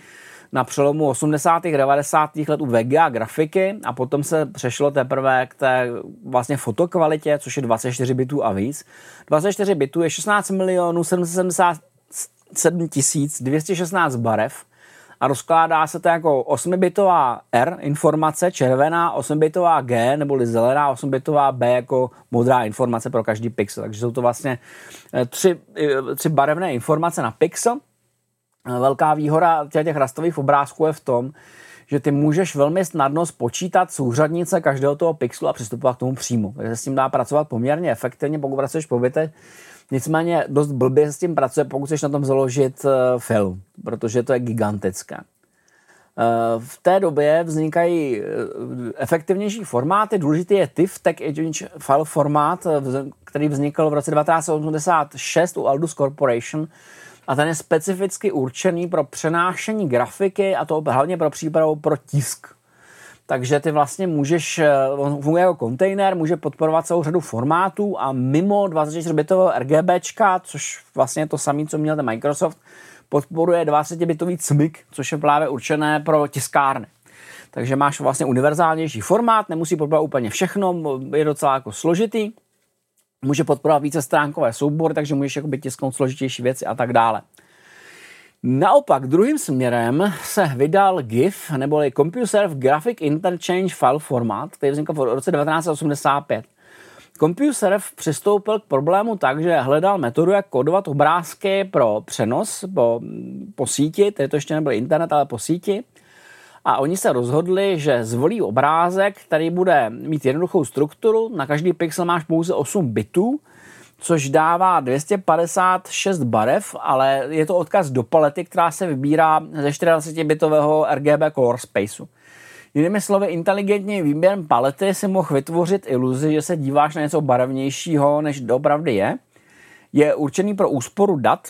na přelomu 80. a 90. let u VGA grafiky a potom se přešlo teprve k té vlastně fotokvalitě, což je 24 bitů a víc. 24 bitů je 16 milionů 777 216 barev a rozkládá se to jako 8-bitová R informace, červená, 8-bitová G nebo zelená 8-bitová B jako modrá informace pro každý pixel. Takže jsou to vlastně eh, tři, eh, tři barevné informace na pixel. Eh, velká výhoda těch rastových obrázků je v tom, že ty můžeš velmi snadno spočítat souřadnice každého toho pixelu a přistupovat k tomu přímo. Takže se s tím dá pracovat poměrně efektivně, pokud pracuješ po bytech Nicméně dost blbě s tím pracuje, pokud chceš na tom založit uh, film, protože to je gigantické. Uh, v té době vznikají uh, efektivnější formáty. Důležitý je TIFF, Tech Edge File formát, který vznikl v roce 1986 u Aldus Corporation a ten je specificky určený pro přenášení grafiky a to hlavně pro přípravu pro tisk takže ty vlastně můžeš, eh, on funguje jako kontejner, může podporovat celou řadu formátů a mimo 24-bitového RGBčka, což vlastně je to samé, co měl ten Microsoft, podporuje 20-bitový CMYK, což je právě určené pro tiskárny. Takže máš vlastně univerzálnější formát, nemusí podporovat úplně všechno, je docela jako složitý, může podporovat více stránkové soubory, takže můžeš tisknout složitější věci a tak dále. Naopak druhým směrem se vydal GIF, neboli Compuserve Graphic Interchange File Format, který vznikl v roce 1985. CompuServe přistoupil k problému tak, že hledal metodu, jak kodovat obrázky pro přenos po, po síti, tedy to ještě nebyl internet, ale po síti. A oni se rozhodli, že zvolí obrázek, který bude mít jednoduchou strukturu, na každý pixel máš pouze 8 bitů, což dává 256 barev, ale je to odkaz do palety, která se vybírá ze 24-bitového RGB color spaceu. Jinými slovy, inteligentní výběrem palety si mohl vytvořit iluzi, že se díváš na něco barevnějšího, než doopravdy je. Je určený pro úsporu dat.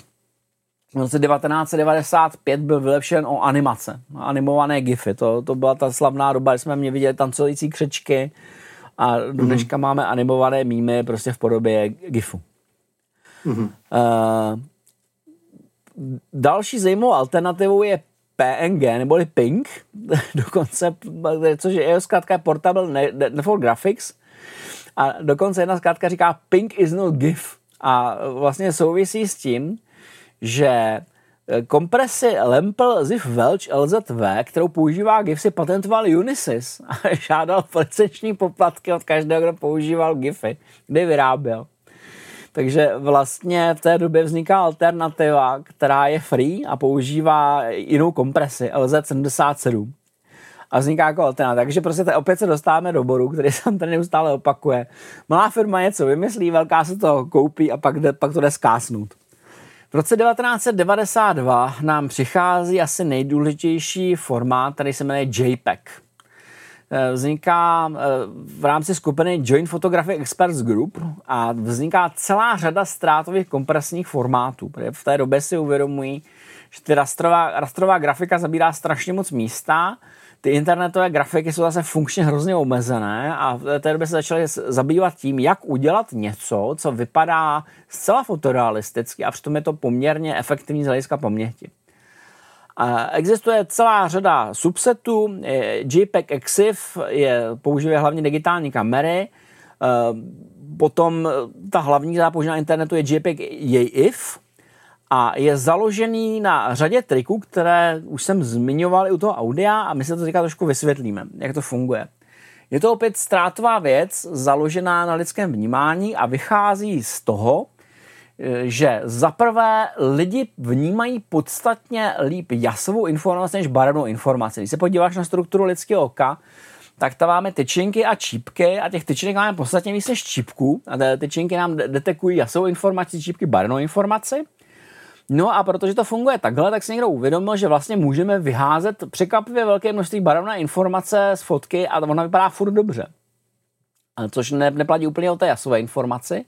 V roce 1995 byl vylepšen o animace, animované gify. To, to byla ta slavná doba, kdy jsme mě viděli tancující křečky a do mhm. dneška mm-hmm. máme animované mýmy prostě v podobě gifu. Mm-hmm. Uh, další zajímavou alternativou je PNG, neboli PING, dokonce, což je zkrátka Portable Network Graphics, a dokonce jedna zkrátka říká Pink is not GIF. A vlastně souvisí s tím, že kompresi Lempel Zif Welch LZV, kterou používá GIF, si patentoval Unisys a žádal licenční poplatky od každého, kdo používal GIFy, kdy vyráběl. Takže vlastně v té době vzniká alternativa, která je free a používá jinou kompresi LZ77 a vzniká jako alternativa. Takže prostě te, opět se dostáváme do bodu, který se tam tady neustále opakuje. Malá firma něco vymyslí, velká se to koupí a pak, jde, pak to jde skásnout. V roce 1992 nám přichází asi nejdůležitější formát, který se jmenuje JPEG. Eh, vzniká eh, v rámci skupiny Joint Photographic Experts Group a vzniká celá řada ztrátových kompresních formátů. V té době si uvědomují, že ty rastrová, rastrová grafika zabírá strašně moc místa, ty internetové grafiky jsou zase funkčně hrozně omezené a v té době se začali zabývat tím, jak udělat něco, co vypadá zcela fotorealisticky a přitom je to poměrně efektivní z hlediska paměti. Existuje celá řada subsetů. JPEG EXIF je, používá hlavně digitální kamery. E, potom ta hlavní, na internetu, je JPEG JIF a je založený na řadě triků, které už jsem zmiňoval i u toho audia a my se to teďka trošku vysvětlíme, jak to funguje. Je to opět ztrátová věc, založená na lidském vnímání a vychází z toho, že zaprvé lidi vnímají podstatně líp jasovou informaci než barevnou informaci. Když se podíváš na strukturu lidského oka, tak tam máme tyčinky a čípky a těch tyčinek máme podstatně víc než čípků a ty tyčinky nám detekují jasovou informaci, čípky barevnou informaci. No a protože to funguje takhle, tak si někdo uvědomil, že vlastně můžeme vyházet překvapivě velké množství barevné informace z fotky a ona vypadá furt dobře. Což ne, neplatí úplně o té jasové informaci.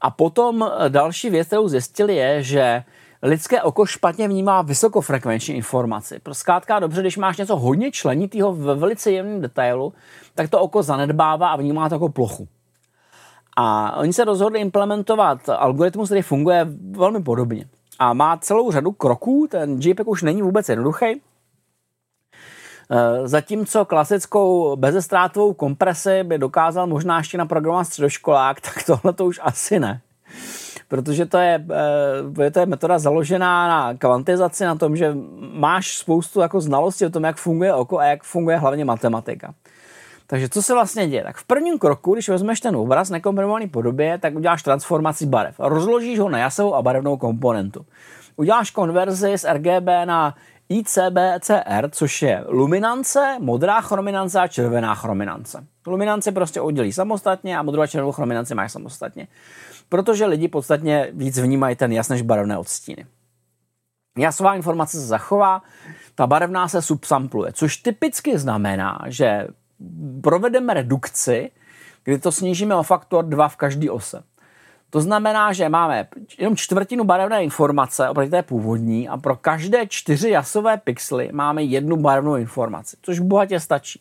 A potom eh, další věc, kterou zjistili, je, že lidské oko špatně vnímá vysokofrekvenční informaci. Prostě zkrátka dobře, když máš něco hodně členitého ve velice jemném detailu, tak to oko zanedbává a vnímá to jako plochu. A oni se rozhodli implementovat algoritmus, který funguje velmi podobně. A má celou řadu kroků, ten JPEG už není vůbec jednoduchý. Eh, zatímco klasickou bezestrátovou kompresi by dokázal možná ještě na programovat středoškolák, tak tohle to už asi ne. Protože to je, eh, to je metoda založená na kvantizaci, na tom, že máš spoustu jako znalostí o tom, jak funguje oko a jak funguje hlavně matematika. Takže co se vlastně děje? Tak v prvním kroku, když vezmeš ten obraz v nekomprimované podobě, tak uděláš transformaci barev. Rozložíš ho na jasovou a barevnou komponentu. Uděláš konverzi z RGB na ICBCR, což je luminance, modrá chrominance a červená chrominance. Luminance prostě oddělí samostatně a modrou a červenou chrominanci máš samostatně. Protože lidi podstatně víc vnímají ten jas než barevné odstíny. Jasová informace se zachová, ta barevná se subsampluje, což typicky znamená, že provedeme redukci, kdy to snížíme o faktor 2 v každý ose. To znamená, že máme jenom čtvrtinu barevné informace oproti té původní a pro každé čtyři jasové pixely máme jednu barevnou informaci, což bohatě stačí.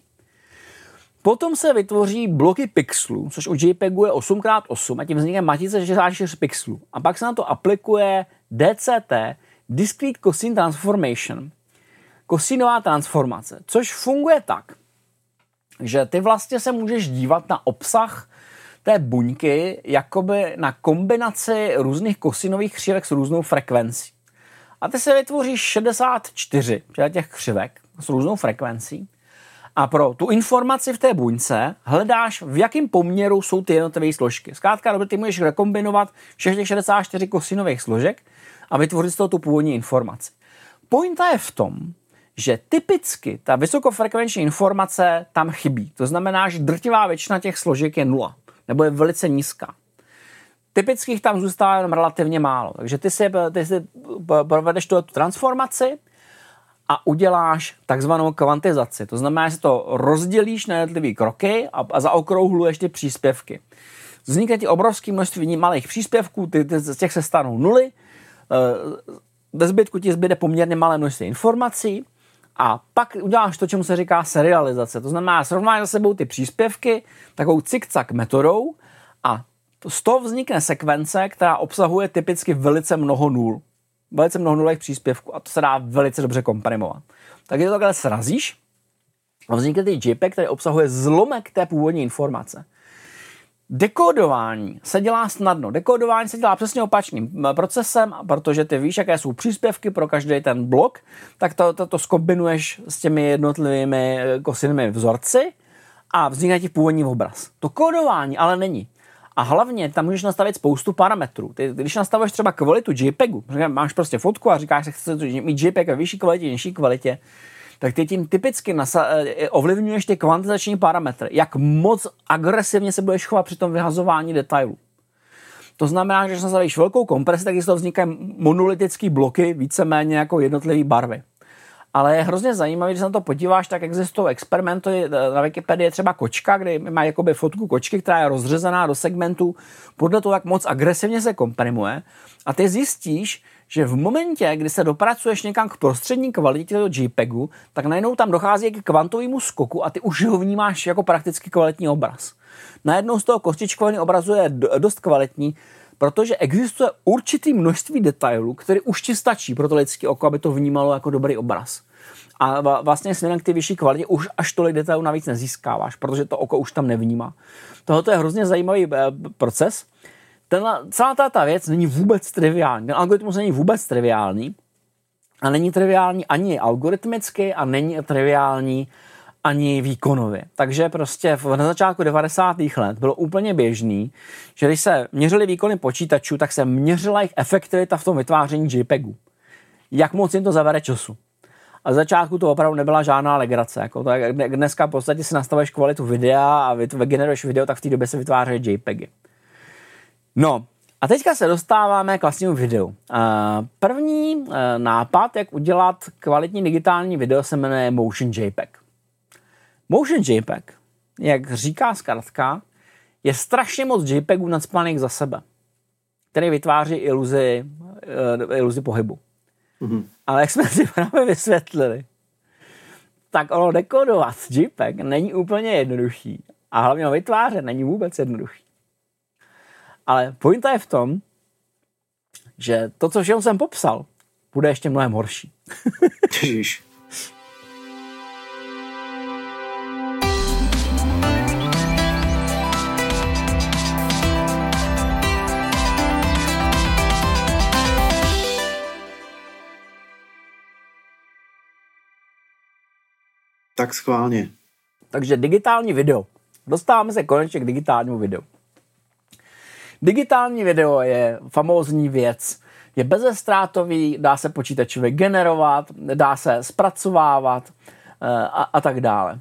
Potom se vytvoří bloky pixelů, což u JPEGu je 8x8 a tím vznikne matice 64 pixelů. A pak se na to aplikuje DCT, Discrete Cosine Transformation, kosinová transformace, což funguje tak, že ty vlastně se můžeš dívat na obsah té buňky jakoby na kombinaci různých kosinových křivek s různou frekvencí. A ty se vytvoříš 64 těch křivek s různou frekvencí. A pro tu informaci v té buňce hledáš, v jakém poměru jsou ty jednotlivé složky. Zkrátka, dobře, ty můžeš rekombinovat všech těch 64 kosinových složek a vytvořit z toho tu původní informaci. Pointa je v tom, že typicky ta vysokofrekvenční informace tam chybí. To znamená, že drtivá většina těch složek je nula, nebo je velice nízká. Typických tam zůstává jenom relativně málo. Takže ty si, ty si provedeš tu transformaci a uděláš takzvanou kvantizaci. To znamená, že to rozdělíš na jednotlivé kroky a, a zaokrouhluješ ty příspěvky. Vznikne ti obrovské množství malých příspěvků, ty, ty z těch se stanou nuly, ve zbytku ti zbyde poměrně malé množství informací a pak uděláš to, čemu se říká serializace. To znamená, srovnáš za sebou ty příspěvky takovou cik metodou a z toho vznikne sekvence, která obsahuje typicky velice mnoho nul. Velice mnoho nulých příspěvků a to se dá velice dobře komprimovat. Tak je to takhle srazíš a vznikne ty JPEG, který obsahuje zlomek té původní informace. Dekodování se dělá snadno. Dekodování se dělá přesně opačným procesem, protože ty víš, jaké jsou příspěvky pro každý ten blok, tak to, to, to skombinuješ s těmi jednotlivými eh, kosinými vzorci a vznikne ti původní obraz. To kódování ale není. A hlavně tam můžeš nastavit spoustu parametrů. Ty, když nastavuješ třeba kvalitu JPEGu, máš prostě fotku a říkáš, že chceš mít JPEG ve vyšší kvalitě, nižší kvalitě, tak ty tím typicky nasa- eh, ovlivňuješ ty kvantizační parametry. Jak moc agresivně se budeš chovat při tom vyhazování detailů. To znamená, že když nastavíš velkou kompresi, tak z toho vznikají monolitické bloky, víceméně jako jednotlivé barvy. Ale je hrozně zajímavé, když se na to podíváš, tak existují experimenty, na Wikipedii je třeba kočka, kde má jakoby fotku kočky, která je rozřezaná do segmentů podle toho, jak moc agresivně se komprimuje. A ty zjistíš, že v momentě, kdy se dopracuješ někam k prostřední kvalitě toho JPEGu, tak najednou tam dochází k kvantovému skoku a ty už ho vnímáš jako prakticky kvalitní obraz. Najednou z toho kostičkovaný obrazu je dost kvalitní, protože existuje určitý množství detailů, které už ti stačí pro to lidské oko, aby to vnímalo jako dobrý obraz. A vlastně směrem k ty vyšší kvalitě už až tolik detailů navíc nezískáváš, protože to oko už tam nevnímá. Tohle je hrozně zajímavý eh, proces. Tenhle, celá ta, ta věc není vůbec triviální. Ten algoritmus není vůbec triviální a není triviální ani algoritmicky a není triviální ani výkonově. Takže prostě na začátku 90. let bylo úplně běžný, že když se měřily výkony počítačů, tak se měřila jejich efektivita v tom vytváření JPEGu. Jak moc jim to zavere času. A začátku to opravdu nebyla žádná legrace. Jako to, dneska v podstatě si nastavuješ kvalitu videa a vygeneruješ video, tak v té době se vytvářejí JPEGy. No, a teďka se dostáváme k vlastnímu videu. První e, nápad, jak udělat kvalitní digitální video, se jmenuje Motion JPEG. Motion JPEG, jak říká zkrátka, je strašně moc JPEGů nadspaných za sebe, který vytváří iluzi, uh, iluzi pohybu. Mm-hmm. Ale jak jsme si právě vysvětlili, tak ono dekodovat JPEG není úplně jednoduchý. A hlavně ho vytvářet není vůbec jednoduchý. Ale pointa je v tom, že to, co všechno jsem popsal, bude ještě mnohem horší. Tak schválně. Takže digitální video. Dostáváme se konečně k digitálnímu videu. Digitální video je famózní věc. Je bezestrátový, dá se počítačově generovat, dá se zpracovávat eh, a, a tak dále.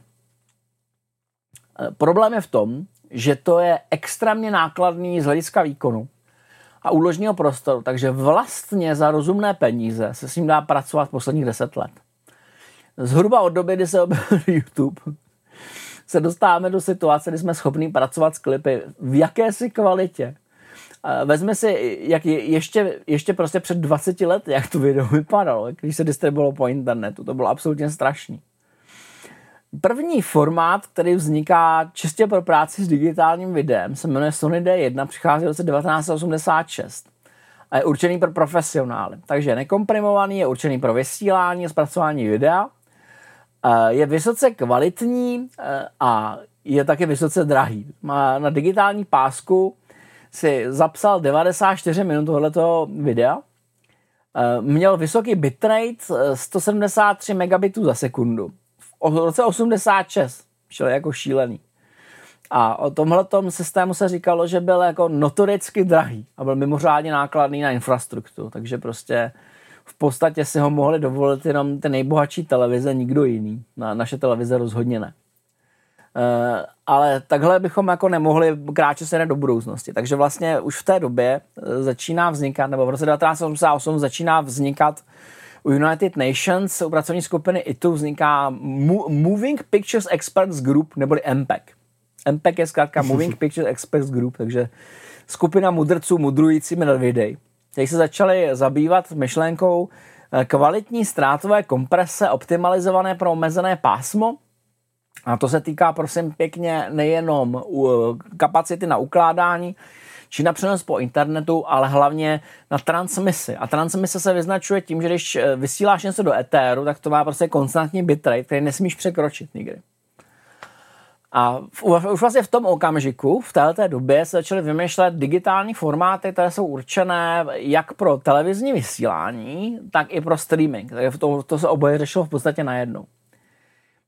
Eh, problém je v tom, že to je extrémně nákladný z hlediska výkonu a úložního prostoru, takže vlastně za rozumné peníze se s ním dá pracovat posledních deset let zhruba od doby, kdy se objevil YouTube, se dostáváme do situace, kdy jsme schopni pracovat s klipy v jakési kvalitě. Vezme si, jak je, ještě, ještě prostě před 20 lety, jak to video vypadalo, když se distribuovalo po internetu. To bylo absolutně strašný. První formát, který vzniká čistě pro práci s digitálním videem, se jmenuje Sony D1, přichází v roce 1986 a je určený pro profesionály. Takže nekomprimovaný, je určený pro vysílání a zpracování videa je vysoce kvalitní eh, a je také vysoce drahý. Má na digitální pásku si zapsal 94 minut tohoto videa Eh, měl vysoký bitrate 173 megabitů za sekundu. V roce 86 šel jako šílený. A o tomhle systému se říkalo, že byl jako notoricky drahý a byl mimořádně nákladný na infrastrukturu, takže prostě v podstatě si ho mohli dovolit jenom ty nejbohatší televize, nikdo jiný. Na naše televize rozhodně ne. Uh, ale takhle bychom jako nemohli kráčet se do budoucnosti. Takže vlastně už v té době eh, začíná vznikat, nebo v roce 1988 začíná vznikat u United Nations, u pracovní skupiny ITU vzniká Moving Pictures Experts Group, neboli MPEG. MPEG je zkrátka Moving Pictures Experts Group, takže skupina mudrců mudrujícími nad videí. kteří se začali zabývat myšlenkou eh, kvalitní ztrátové komprese optimalizované pro omezené pásmo, a to se týká, prosím pěkně, nejenom kapacity na ukládání, či na přenos po internetu, ale hlavně na transmisi. A transmise se vyznačuje tím, že když eh, vysíláš něco do etéru, tak to má prostě konstantní bitrate, který nesmíš překročit nikdy. A už vlastně v tom okamžiku, v této době se začaly vymýšlet digitální formáty, které jsou určené jak pro televizní vysílání, tak i pro streaming. Takže to, to se oboje řešilo v podstatě najednou.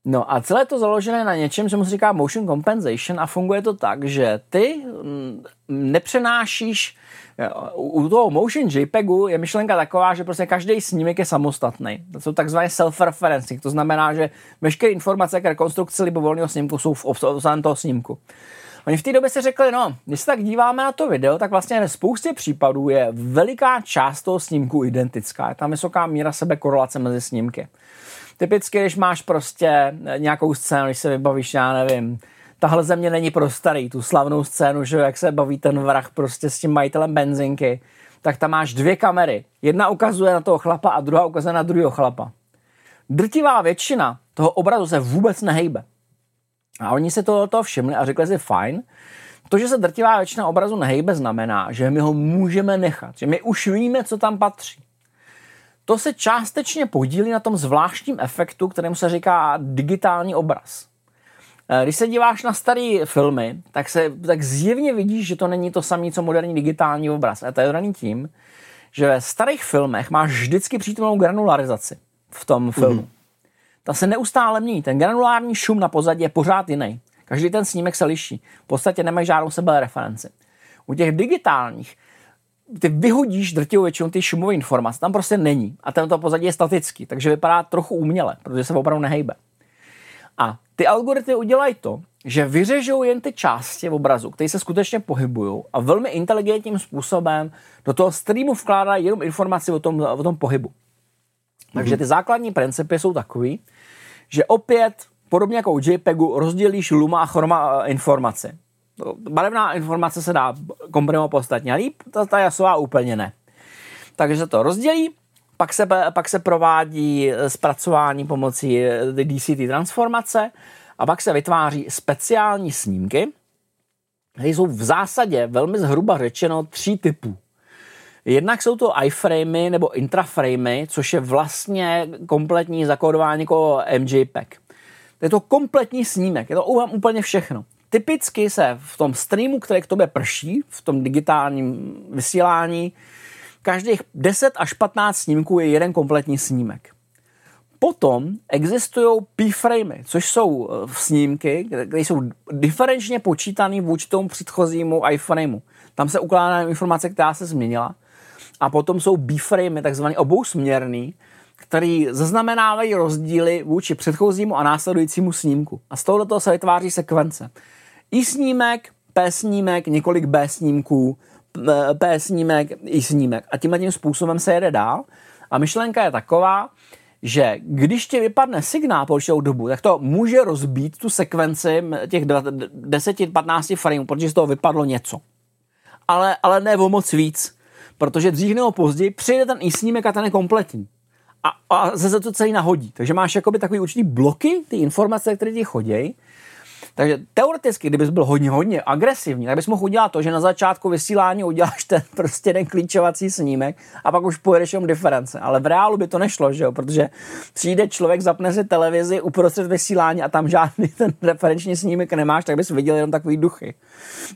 No a celé to založené na něčem, co se říká motion compensation a funguje to tak, že ty mm, nepřenášíš u toho motion JPEGu je myšlenka taková, že prostě každý snímek je samostatný. To jsou takzvané self-referencing, to znamená, že veškeré informace k rekonstrukci libovolného snímku jsou v obsahu toho snímku. Oni v té době si řekli, no, když se tak díváme na to video, tak vlastně ve spoustě případů je veliká část toho snímku identická. Je tam vysoká míra sebekorelace mezi snímky. Typicky, když máš prostě nějakou scénu, když se vybavíš, já nevím, tahle země není pro starý, tu slavnou scénu, že jak se baví ten vrah prostě s tím majitelem benzinky, tak tam máš dvě kamery. Jedna ukazuje na toho chlapa a druhá ukazuje na druhého chlapa. Drtivá většina toho obrazu se vůbec nehejbe. A oni se toho, toho všimli a řekli si, fajn, to, že se drtivá většina obrazu nehejbe, znamená, že my ho můžeme nechat, že my už víme, co tam patří. To se částečně podílí na tom zvláštním efektu, kterému se říká digitální obraz. Eh, když se díváš na staré filmy, tak, se, tak zjevně vidíš, že to není to samé, co moderní digitální obraz. A to je daný tím, že ve starých filmech máš vždycky přítomnou granularizaci v tom filmu. Mm. Ta se neustále mění. Ten granulární šum na pozadí je pořád jiný. Každý ten snímek se liší. V podstatě nemají žádnou sebe referenci. U těch digitálních ty vyhodíš drtivou většinou ty šumové informace, tam prostě není. A tento pozadí je statický, takže vypadá trochu uměle, protože se opravdu nehejbe. A ty algoritmy udělají to, že vyřežou jen ty části v obrazu, které se skutečně pohybují a velmi inteligentním způsobem do toho streamu vkládají jenom informaci o tom, o tom pohybu. Mm-hmm. Takže ty základní principy jsou takový, že opět, podobně jako u JPEGu, rozdělíš luma a chroma informaci. Barevná informace se dá komprimovat podstatně líp, ta, ta jasová úplně ne. Takže se to rozdělí, pak se, pak se provádí zpracování pomocí DCT transformace a pak se vytváří speciální snímky, které jsou v zásadě velmi zhruba řečeno tří typů. Jednak jsou to iframey nebo intraframey, což je vlastně kompletní zakódování jako MJPEG. Je to kompletní snímek, je to úplně všechno. Typicky se v tom streamu, který k tobě prší, v tom digitálním vysílání, každých 10 až 15 snímků je jeden kompletní snímek. Potom existují p-framey, což jsou eh, snímky, které jsou diferenčně počítané vůči tomu předchozímu iframeu. Tam se ukládá informace, která se změnila. A potom jsou b-framey, takzvaný obousměrný, který zaznamenávají rozdíly vůči předchozímu a následujícímu snímku. A z tohoto se vytváří sekvence. I snímek, P snímek, několik B snímků, P snímek, I snímek. A tímhle tím způsobem se jede dál. A myšlenka je taková, že když ti vypadne signál po určitou dobu, tak to může rozbít tu sekvenci těch 10-15 frameů, protože z toho vypadlo něco. Ale, ale ne o moc víc, protože dřív nebo později přijde ten i snímek a ten je kompletní. A, a se to celý nahodí. Takže máš jakoby takový určitý bloky, ty informace, které ti chodí, Takže teoreticky, kdybys byl hodně, hodně agresivní, tak bys mohl udělat to, že na začátku vysílání uděláš ten prostě ten klíčovací snímek a pak už pojedeš jenom diference. Ale v reálu by to nešlo, že jo? protože přijde člověk, zapne si televizi uprostřed vysílání a tam žádný ten referenční snímek nemáš, tak bys viděl jenom takový duchy.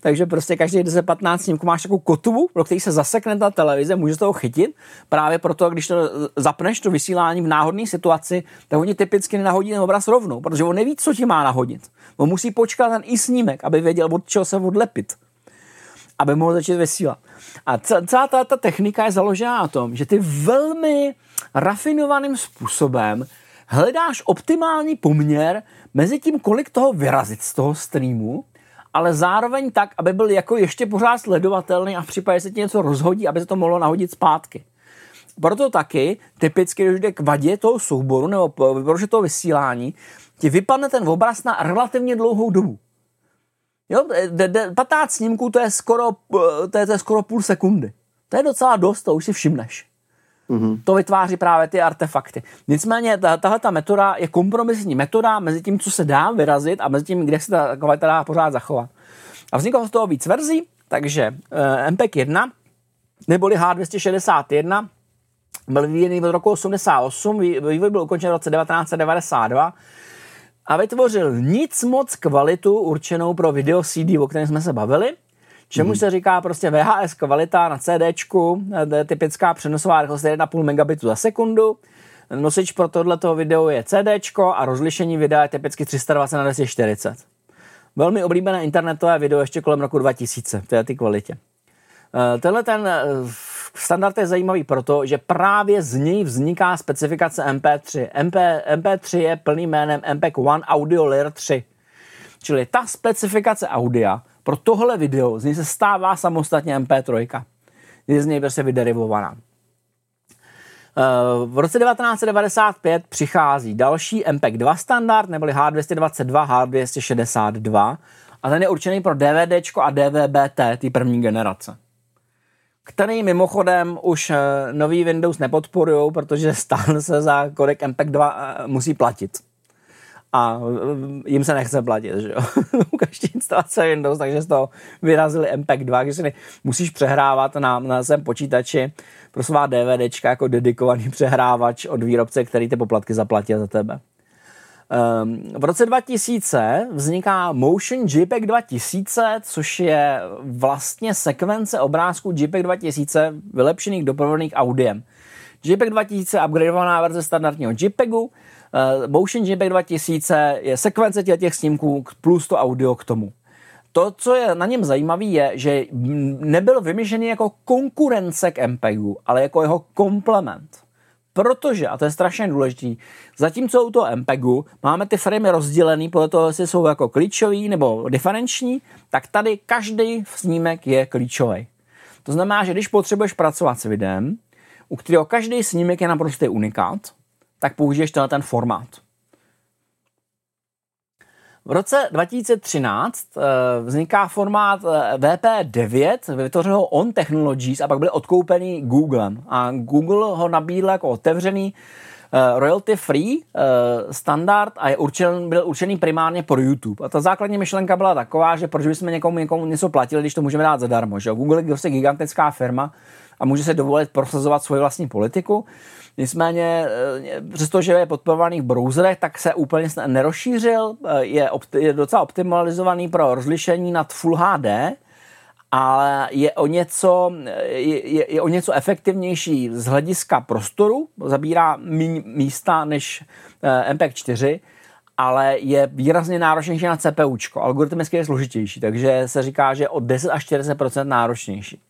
Takže prostě každý 10-15 snímků máš takovou kotvu, do který se zasekne ta televize, může toho chytit. Právě proto, když to zapneš to vysílání v náhodné situaci, tak oni typicky nenahodí ten obraz rovnou, protože on neví, co ti má nahodit. On musí počkat ten i snímek, aby věděl, od čeho se odlepit aby mohl začít vysílat. A celá ta, ta technika je založená na tom, že ty velmi rafinovaným způsobem hledáš optimální poměr mezi tím, kolik toho vyrazit z toho streamu, ale zároveň tak, aby byl jako ještě pořád sledovatelný a v případě, se ti něco rozhodí, aby se to mohlo nahodit zpátky. Proto taky typicky, když jde k vadě toho souboru nebo protože toho vysílání, ti vypadne ten obraz na relativně dlouhou dobu. Jo, 15 snímků to je, skoro, to, je, to je skoro půl sekundy. To je docela dost, to už si všimneš. Mm-hmm. To vytváří právě ty artefakty. Nicméně tahle ta metoda je kompromisní metoda mezi tím, co se dá vyrazit a mezi tím, kde se ta kvalita dá pořád zachovat. A vzniklo z toho víc verzí, takže uh, MPEG 1 neboli H261 byl vyvíjený od roku 88, vývoj byl ukončen v roce 1992 a vytvořil nic moc kvalitu určenou pro video CD, o kterém jsme se bavili, čemu hmm. se říká prostě VHS kvalita na CDčku, typická přenosová rychlost 1,5 megabitu za sekundu, nosič pro tohleto video je CDčko a rozlišení videa je typicky 320 na 240. Velmi oblíbené internetové video ještě kolem roku 2000, to je ty kvalitě. Eh, tenhle ten eh, standard je zajímavý proto, že právě z něj vzniká specifikace MP3. MP, MP3 je plným jménem MPEG One Audio Layer 3. Čili ta specifikace audia pro tohle video z něj se stává samostatně MP3. Je z něj prostě vyderivovaná. Eh, v roce 1995 přichází další MPEG 2 standard, neboli H222, H262 a ten je určený pro DVD a DVB-T, ty první generace který mimochodem už eh, nový Windows nepodporují, protože stále se za kodek MPEG 2 eh, musí platit. A eh, jim se nechce platit, že jo. U každé instalace Windows, takže z toho vyrazili MPEG 2, když si musíš přehrávat na, na svém počítači pro svá DVDčka jako dedikovaný přehrávač od výrobce, který ty poplatky zaplatí za tebe. Ehm, v roce 2000 vzniká Motion JPEG 2000, což je vlastně sekvence obrázků JPEG 2000 vylepšených doprovodných audiem. JPEG 2000 je upgradeovaná verze standardního JPEGu, ehm, Motion JPEG 2000 je sekvence těch snímků plus to audio k tomu. To, co je na něm zajímavé, je, že nebyl vymyšlený jako konkurence k MPEGu, ale jako jeho komplement. Protože, a to je strašně důležitý, zatímco u toho MPEGu máme ty framey rozdělený podle toho, jestli jsou jako klíčový nebo diferenční, tak tady každý snímek je klíčový. To znamená, že když potřebuješ pracovat s videem, u kterého každý snímek je naprosto unikát, tak použiješ tenhle ten formát. V roce 2013 uh, eh, vzniká formát eh, VP9, vytvořil ho On Technologies a pak byl odkoupený Googlem. A Google ho nabídl jako otevřený uh, royalty free standard a je určen, byl určený primárně pro YouTube. A ta základní myšlenka byla taková, že proč bychom někomu, někomu něco platili, když to můžeme dát zadarmo. Že? Google je prostě gigantická firma a může se dovolit prosazovat svoji vlastní politiku. Nicméně, eh, přestože je podporovaný v browserech, tak se úplně nerozšířil, eh, je, opti- je docela optimalizovaný pro rozlišení nad Full HD, ale je o něco, je, je, je o něco efektivnější z hlediska prostoru, zabírá méně místa než eh, MPEG 4, ale je výrazně náročnější na CPUčko. Algoritmicky je složitější, takže se říká, že o 10 až 40% náročnější.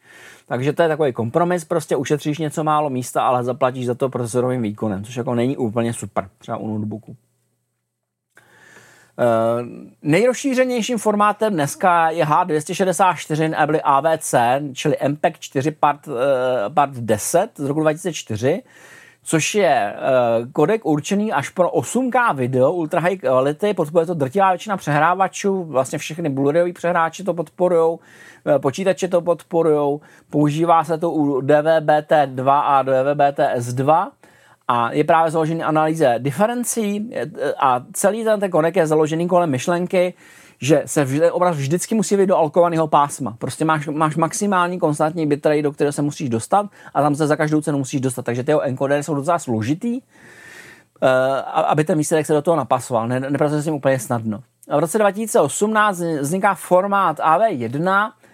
Takže to je takový kompromis, prostě ušetříš něco málo místa, ale zaplatíš za to procesorovým výkonem, což jako není úplně super, třeba u notebooku. Uh, nejrozšířenějším formátem dneska je H264 Able AVC, čili MPEG 4 part, uh, part 10 z roku 2004, což je uh, kodek určený až pro 8K video ultra high quality, podporuje to drtivá většina přehrávačů, vlastně všechny Blu-rayový přehráči to podporují, Eh, počítače to podporují, používá se to u DVB-T2 a DVB-T-S2 a je právě založený analýze diferencí a celý ten, ten konek je založený kolem myšlenky, že se vždy, obraz vždycky musí být do alkovaného pásma. Prostě máš, máš maximální konstantní bitrate, do kterého se musíš dostat a tam se za každou cenu musíš dostat. Takže ty encodery jsou docela složitý, uh, aby ten výsledek se do toho napasoval. Ne, nepracuje s tím úplně snadno. V roce 2018 vzniká formát AV1, eh,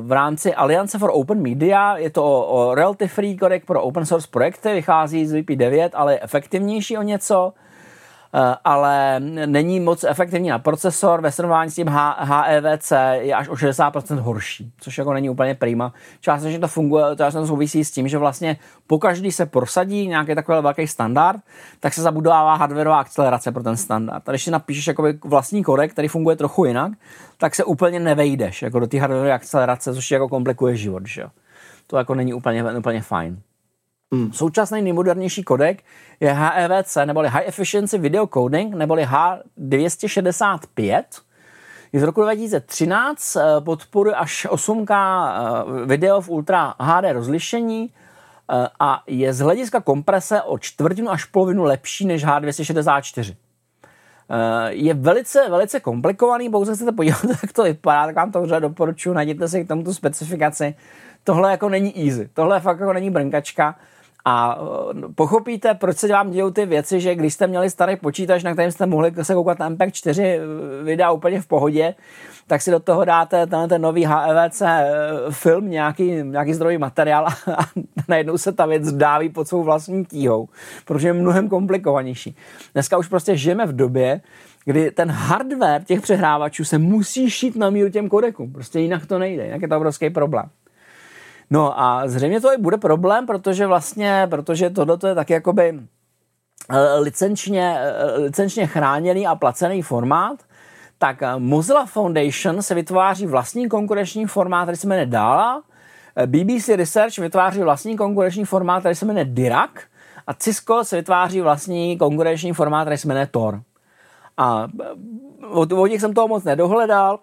v rámci Alliance for Open Media. Je to o, o royalty free kodek pro open source projekty, vychází z VP9, ale je efektivnější o něco. Eh, ale není moc efektivní na procesor, ve srovnání s tím HEVC je až o 60% horší, což jako není úplně prima. Částečně to funguje, to to souvisí s tím, že vlastně po každý se prosadí nějaký takový velký standard, tak se zabudovává hardwareová akcelerace pro ten standard. A když si napíšeš jakoby vlastní korek, který funguje trochu jinak, tak se úplně nevejdeš jako do té hardwareové akcelerace, což jako komplikuje život. Že? To jako není úplně, úplně fajn. Hmm. Současný nejmodernější kodek je HEVC, neboli High Efficiency Video Coding, neboli H265. Je z roku 2013, eh, podporuje až 8K eh, video v Ultra HD rozlišení eh, a je z hlediska komprese o čtvrtinu až polovinu lepší než H264. Je velice, velice komplikovaný, pokud se chcete podívat, jak to vypadá, tak vám to vřele doporučuji, najděte si k tomu tu specifikaci. Tohle jako není easy, tohle fakt jako není brnkačka. A eh, pochopíte, proč se vám dějou ty věci, že když jste měli starý počítač, na kterém jste mohli se koukat na MP4 eh, videa úplně v pohodě, tak si do toho dáte ten, ten nový HEVC eh, film, nějaký, nějaký zdrojový materiál a najednou se ta věc dáví pod svou vlastní tíhou, protože je mnohem komplikovanější. Dneska už prostě žijeme v době, kdy ten hardware těch přehrávačů se musí šít na míru těm kodekům. Prostě jinak to nejde, jinak je to obrovský problém. No a zřejmě to i bude problém, protože vlastně, protože tohle je taky jakoby eh, licenčně, eh, licenčně chráněný a placený formát, tak eh, Mozilla Foundation se vytváří vlastní konkurenční formát, který se jmenuje DALA, BBC Research vytváří vlastní konkurenční formát, který se jmenuje Dirac. A Cisco se vytváří vlastní konkurenční formát, který se jmenuje Tor. A od, od nich jsem toho moc nedohledal,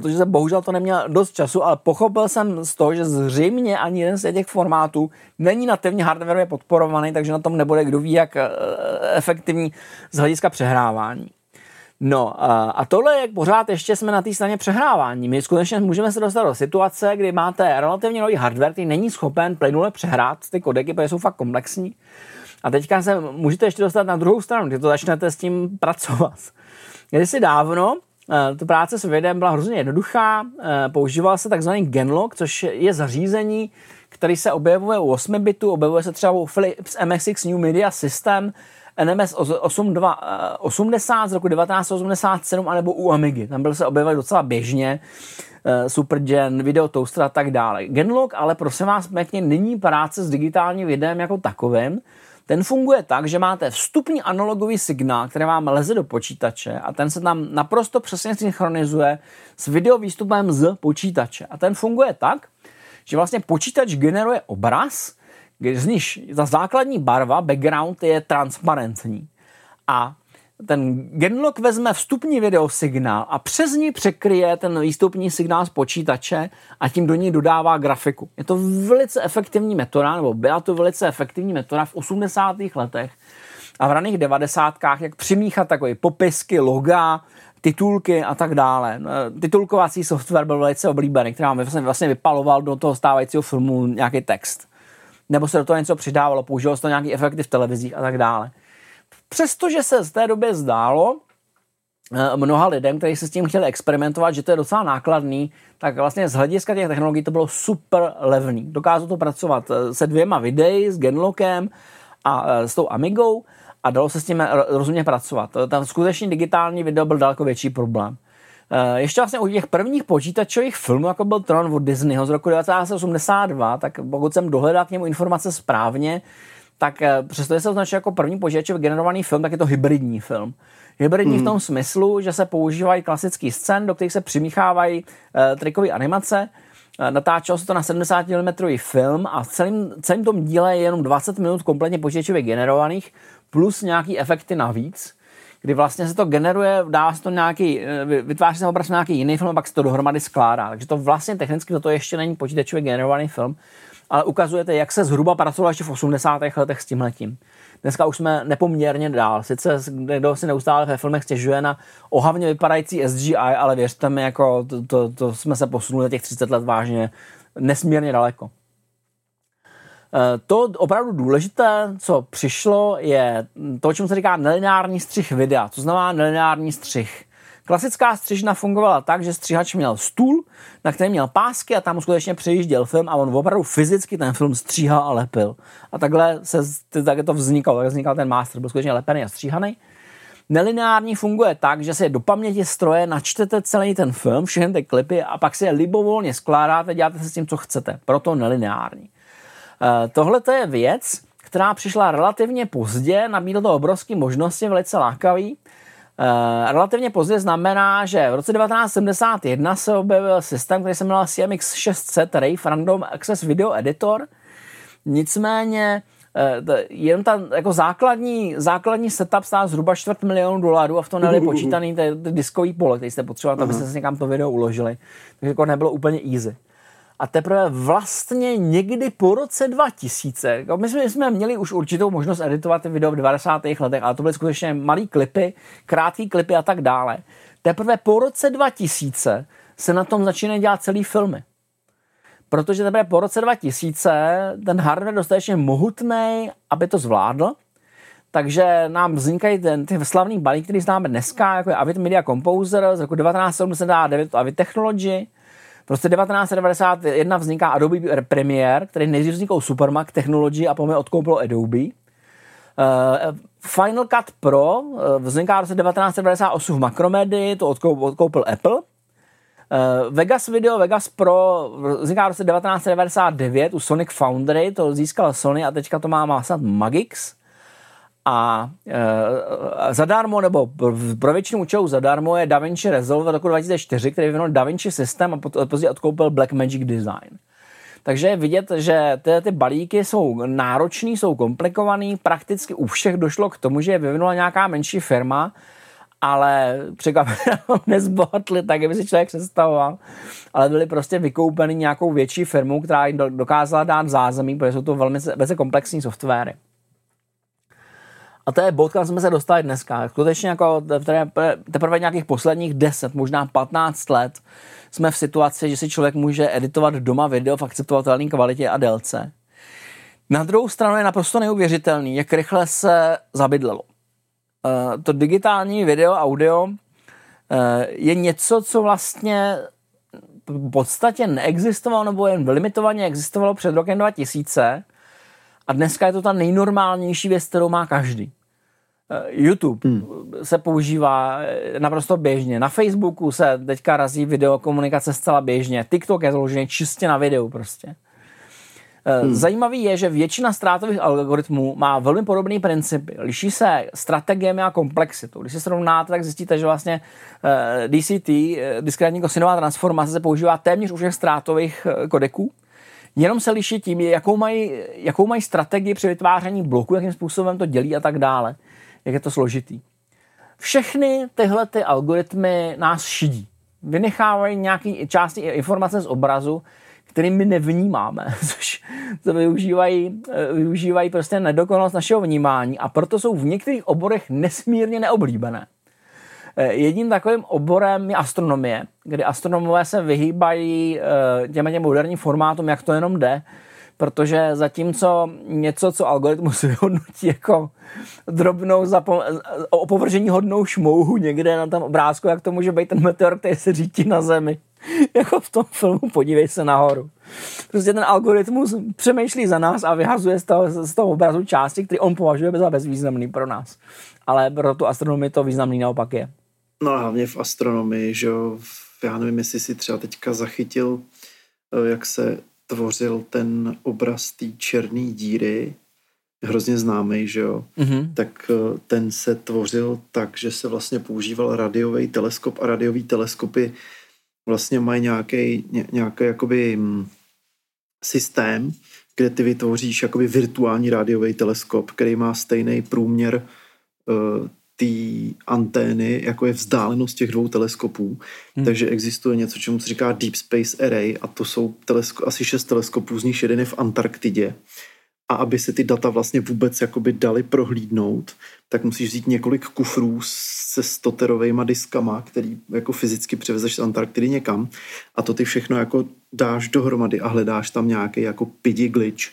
protože jsem bohužel to neměl dost času, ale pochopil jsem z toho, že zřejmě ani jeden z těch formátů není nativně hardwareově podporovaný, takže na tom nebude kdo ví, jak eh, efektivní z hlediska přehrávání. No a tohle je pořád ještě jsme na té straně přehrávání. My skutečně můžeme se dostat do situace, kdy máte relativně nový hardware, který není schopen plynule přehrát ty kodeky, protože jsou fakt komplexní. A teďka se můžete ještě dostat na druhou stranu, kdy to začnete s tím pracovat. Kdysi dávno Eh, tu práce s videem byla hrozně jednoduchá. Eh, používal se takzvaný Genlock, což je zařízení, který se objevuje u 8 bitů, objevuje se třeba u Philips MSX New Media System, NMS 8280 z roku 1987, anebo u Amigy. Tam byl se objevovat docela běžně. Eh, Supergen, Video Toaster a tak dále. Genlock ale prosím vás pěkně není práce s digitálním videem jako takovým, ten funguje tak, že máte vstupní analogový signál, který vám leze do počítače a ten se tam naprosto přesně synchronizuje s video výstupem z počítače. A ten funguje tak, že vlastně počítač generuje obraz, z níž ta základní barva, background je transparentní. A ten Genlock vezme vstupní videosignál a přes ní překryje ten výstupní signál z počítače a tím do ní dodává grafiku. Je to velice efektivní metoda, nebo byla to velice efektivní metoda v 80. letech a v raných 90. jak přimíchat takové popisky, loga, titulky a tak dále. Titulkovací software byl velice oblíbený, který vám vlastně, vlastně vypaloval do toho stávajícího filmu nějaký text. Nebo se do toho něco přidávalo, používalo se to nějaký efekty v televizích a tak dále. Přestože se z té doby zdálo eh, mnoha lidem, kteří se s tím chtěli experimentovat, že to je docela nákladný, tak vlastně z hlediska těch technologií to bylo super levný. Dokázalo to pracovat eh, se dvěma videi, s Genlockem a eh, s tou Amigou a dalo se s tím rozumně pracovat. Ten skutečný digitální video byl daleko větší problém. Ještě vlastně u těch prvních počítačových filmů, jako byl Tron od Disneyho z roku 1982, tak pokud jsem dohledal k němu informace správně, tak eh, přestože se označuje jako první počítačově generovaný film, tak je to hybridní film. Hybridní hmm. v tom smyslu, že se používají klasický scén, do kterých se přimíchávají uh, trikové animace. Uh, natáčelo se to na 70 mm film a v celém, celém tom díle je jenom 20 minut kompletně počítačově generovaných plus nějaký efekty navíc kdy vlastně se to generuje, dává se to nějaký, vytváří se obraz nějaký jiný film a pak se to dohromady skládá. Takže to vlastně technicky toto ještě není počítačově generovaný film, ale ukazujete, jak se zhruba pracovalo ještě v 80. letech s tímhletím. Dneska už jsme nepoměrně dál. Sice někdo si neustále ve filmech stěžuje na ohavně vypadající SGI, ale věřte mi, jako to, to, to jsme se posunuli těch 30 let vážně nesmírně daleko. Eh, to opravdu důležité, co přišlo, je to, čemu se říká nelineární střih videa. To znamená nelineární střih. Klasická střižna fungovala tak, že střihač měl stůl, na kterém měl pásky a tam skutečně přejížděl film a on opravdu fyzicky ten film stříhal a lepil. A takhle se tak to vznikalo, tak vznikal ten master, byl skutečně lepený a stříhaný. Nelineární funguje tak, že si do paměti stroje načtete celý ten film, všechny ty klipy a pak si je libovolně skládáte, děláte se s tím, co chcete. Proto nelineární. Eh, tohle to je věc, která přišla relativně pozdě, nabídl to obrovské možnosti, velice lákavý. Uh, relativně pozdě znamená, že v roce 1971 se objevil systém, který se jmenoval CMX 600 Rave Random Access Video Editor. Nicméně uh, jenom ta jako základní, základní setup stál zhruba čtvrt milionu dolarů a v tom nebyly počítaný ty, ty diskový pole, který jste potřebovali, abyste si někam to video uložili. Takže jako nebylo úplně easy a teprve vlastně někdy po roce 2000, jako my jsme, jsme měli už určitou možnost editovat ty video v 90. letech, ale to byly skutečně malý klipy, krátký klipy a tak dále. Teprve po roce 2000 se na tom začínají dělat celý filmy. Protože teprve po roce 2000 ten hardware dostatečně mohutný, aby to zvládl, takže nám vznikají ten, ty slavný balíky, který známe dneska, jako je Avid Media Composer z roku 1979, Avid Technology, Prostě 1991 vzniká Adobe Premiere, který nejdřív vznikl Supermac Technology a potom odkoupilo Adobe. Uh, Final Cut Pro uh, vzniká v roce 1998 v Macromedia, to odkoupil, Apple. Uh, Vegas Video, Vegas Pro vzniká v roce 1999 u Sonic Foundry, to získal Sony a teďka to má, má Magix a e, zadarmo, nebo pro většinu účelů zadarmo je DaVinci Resolve roku 2004, který vyvinul DaVinci systém a později odkoupil Blackmagic Design. Takže je vidět, že ty, ty balíky jsou náročný, jsou komplikovaný, prakticky u všech došlo k tomu, že je vyvinula nějaká menší firma, ale překvapivě nezbohatli tak, aby si člověk představoval, ale byli prostě vykoupeny nějakou větší firmou, která jim dokázala dát zázemí, protože jsou to velmi, velmi komplexní softwary. A to je bod, kam jsme se dostali dneska. Skutečně jako teprve nějakých posledních 10, možná 15 let jsme v situaci, že si člověk může editovat doma video v akceptovatelné kvalitě a délce. Na druhou stranu je naprosto neuvěřitelný, jak rychle se zabydlelo. Uh, to digitální video, audio uh, je něco, co vlastně v podstatě neexistovalo nebo jen limitovaně existovalo před rokem 2000 a dneska je to ta nejnormálnější věc, kterou má každý. Eh, YouTube hmm. se používá eh, naprosto běžně. Na Facebooku se teďka razí videokomunikace zcela běžně. TikTok je založený čistě na videu prostě. Eh, hmm. Zajímavý je, že většina ztrátových algoritmů má velmi podobný principy. Liší se strategiemi a komplexitou. Když se srovnáte, tak zjistíte, že vlastně DCT, diskrétní kosinová transformace, se používá téměř u všech ztrátových kodeků. Jenom se liší tím, jakou mají, jakou mají strategii při vytváření bloku, jakým způsobem to dělí a tak dále jak je to složitý. Všechny tyhle ty algoritmy nás šidí. Vynechávají nějaké části informace z obrazu, který my nevnímáme, což to využívají, eh, využívají prostě nedokonalost našeho vnímání a proto jsou v některých oborech nesmírně neoblíbené. Eh, jedním takovým oborem je astronomie, kdy astronomové se vyhýbají eh, těm těm moderním formátům, jak to jenom jde, protože zatímco něco, co algoritmus vyhodnotí jako drobnou zapo- opovržení hodnou šmouhu někde na tom obrázku, jak to může být ten meteor, který se řítí na zemi. jako v tom filmu Podívej se nahoru. Prostě ten algoritmus přemýšlí za nás a vyhazuje z toho, z toho obrazu části, který on považuje za bezvýznamný pro nás. Ale pro tu astronomii to významný naopak je. No a hlavně v astronomii, že jo, já nevím, jestli si třeba teďka zachytil, eh, jak se tvořil ten obraz té černé díry, hrozně známý, že jo, mm-hmm. tak eh, ten se tvořil tak, že se vlastně používal radiový teleskop a radiový teleskopy vlastně mají nějaký, nějaký jakoby mm, systém, kde ty vytvoříš jakoby virtuální rádiový teleskop, který má stejný průměr uh, té antény, jako je vzdálenost těch dvou teleskopů. Hmm. Takže existuje něco, čemu se říká Deep Space Array a to jsou telesko- asi šest teleskopů, z nich jeden je v Antarktidě. A aby se ty data vlastně vůbec jakoby dali prohlídnout, tak musíš vzít několik kufrů se stoterovými diskama, který jako fyzicky přivezeš z Antarktidy někam a to ty všechno jako dáš dohromady a hledáš tam nějaký jako pidi glitch,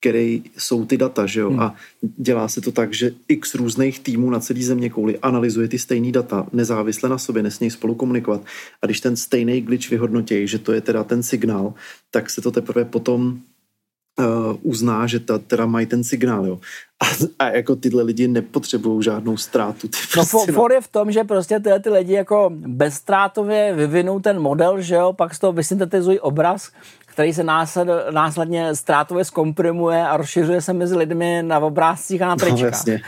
který jsou ty data, že jo? Hmm. A dělá se to tak, že x různých týmů na celý země kouli analyzuje ty stejné data nezávisle na sobě, nesmějí spolu komunikovat. A když ten stejný glitch vyhodnotí, že to je teda ten signál, tak se to teprve potom uh, uzná, že ta, teda mají ten signál, jo. A, a jako tyhle lidi nepotřebují žádnou ztrátu. Ty no prostě, no for je v tom, že prostě tyhle ty lidi jako bezstrátově vyvinou ten model, že jo, pak z toho vysyntetizují obraz, který se násled, následně ztrátově zkomprimuje a rozšiřuje se mezi lidmi na obrázcích a na tričkách. No, jasně.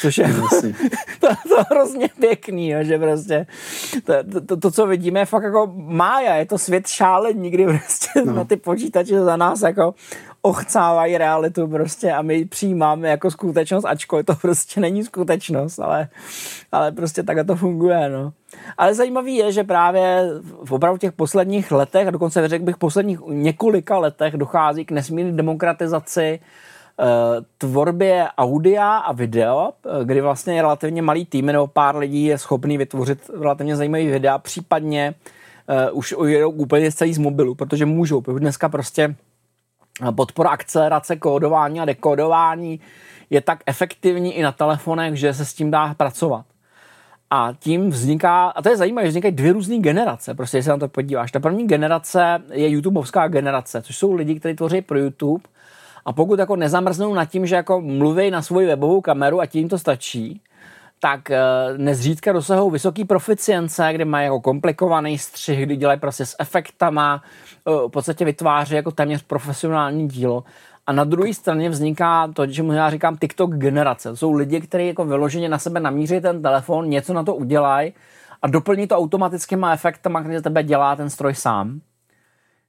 Což je no, to, to hrozně pěkný, jo, že prostě to, to, to, co vidíme, je fakt jako mája, je to svět šálení, kdy prostě no. na ty počítače za nás jako ochcávají realitu prostě a my přijímáme jako skutečnost, ačkoliv to prostě není skutečnost, ale, ale prostě takhle to funguje, no. Ale zajímavý je, že právě v opravdu těch posledních letech, a dokonce řekl bych posledních několika letech, dochází k nesmírné demokratizaci uh, tvorbě audia a video, eh, kdy vlastně je relativně malý tým nebo pár lidí je schopný vytvořit relativně zajímavý videa, případně uh, už ujedou úplně celý z mobilu, protože můžou, protože dneska prostě podpora akcelerace kódování a dekodování je tak efektivní i na telefonech, že se s tím dá pracovat. A tím vzniká, a to je zajímavé, že vznikají dvě různé generace, prostě když se na to podíváš. Ta první generace je YouTubeovská generace, což jsou lidi, kteří tvoří pro YouTube a pokud jako nezamrznou nad tím, že jako mluví na svoji webovou kameru a tím to stačí, tak eh, nezřídka dosahují vysoký proficience, kde mají jako komplikovaný střih, kdy dělají prostě s efektama, eh, v podstatě vytváří jako téměř profesionální dílo. A na druhé straně vzniká to, čemu já říkám TikTok generace. To jsou lidi, kteří jako vyloženě na sebe namíří ten telefon, něco na to udělají a doplní to automatickýma efektama, který za tebe dělá ten stroj sám.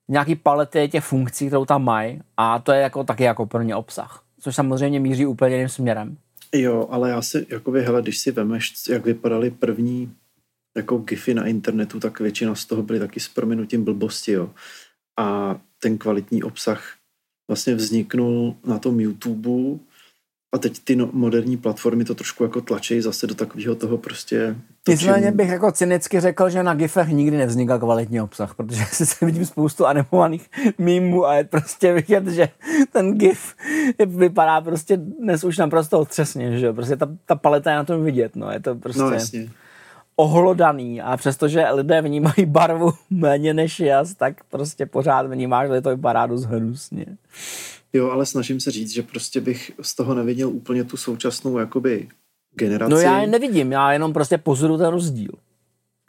Nějaký palety těch funkcí, kterou tam mají a to je jako taky jako pro ně obsah. Což samozřejmě míří úplně jiným směrem. Jo, ale já si, jakoby, hele, když si vemeš, jak vypadaly první jako gify na internetu, tak většina z toho byly taky s prominutím blbosti, jo. A ten kvalitní obsah vlastně vzniknul na tom YouTube a teď ty no, moderní platformy to trošku jako tlačí zase do takového toho prostě... Nicméně bych jako cynicky řekl, že na GIFech nikdy nevznikal kvalitní obsah, protože si se vidím spoustu animovaných mýmů a je prostě vidět, že ten GIF vypadá prostě dnes už naprosto otřesně, že prostě ta, ta paleta je na tom vidět, no, je to prostě... No, jasně. ohlodaný. A přestože lidé vnímají barvu méně než jas, tak prostě pořád vnímáš, že to vypadá dost hnusně. Jo, ale snažím se říct, že prostě bych z toho neviděl úplně tu současnou jakoby generaci. No já je nevidím, já jenom prostě pozoru ten rozdíl.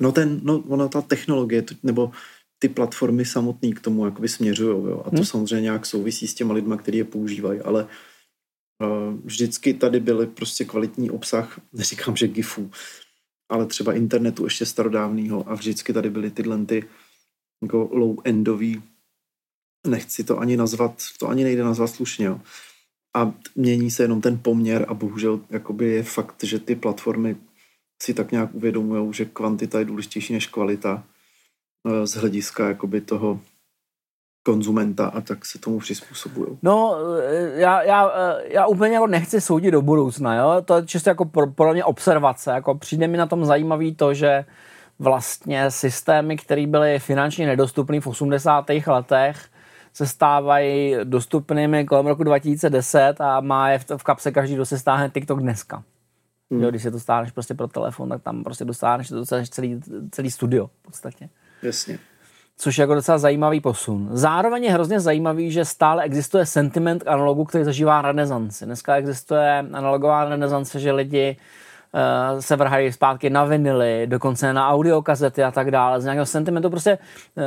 No ten, no ona ta technologie, nebo ty platformy samotné k tomu jakoby směřují, jo. A to hmm. samozřejmě nějak souvisí s těma lidma, kteří je používají, ale uh, vždycky tady byly prostě kvalitní obsah, neříkám, že GIFů, ale třeba internetu ještě starodávného a vždycky tady byly tyhle ty jako low-endový nechci to ani nazvat, to ani nejde nazvat slušně, jo. A mění se jenom ten poměr a bohužel jakoby je fakt, že ty platformy si tak nějak uvědomují, že kvantita je důležitější než kvalita eh, z hlediska jakoby toho konzumenta a tak se tomu přizpůsobují. No, eh, já, já, eh, já úplně jako nechci soudit do budoucna, jo? to je čistě jako pro, pro mě observace, jako přijde mi na tom zajímavý to, že vlastně systémy, které byly finančně nedostupné v 80. letech, se stávají dostupnými kolem roku 2010 a má je v, v kapse každý, kdo se stáhne TikTok dneska. Hmm. Jo, když se to stáhneš prostě pro telefon, tak tam prostě dostáhneš, dostaneš celý, celý studio v podstatě. Jasně. Což je jako docela zajímavý posun. Zároveň je hrozně zajímavý, že stále existuje sentiment analogu, který zažívá renesanci. Dneska existuje analogová renesance, že lidi uh, se vrhají zpátky na vinily, dokonce na audiokazety a tak dále. Z nějakého sentimentu prostě uh,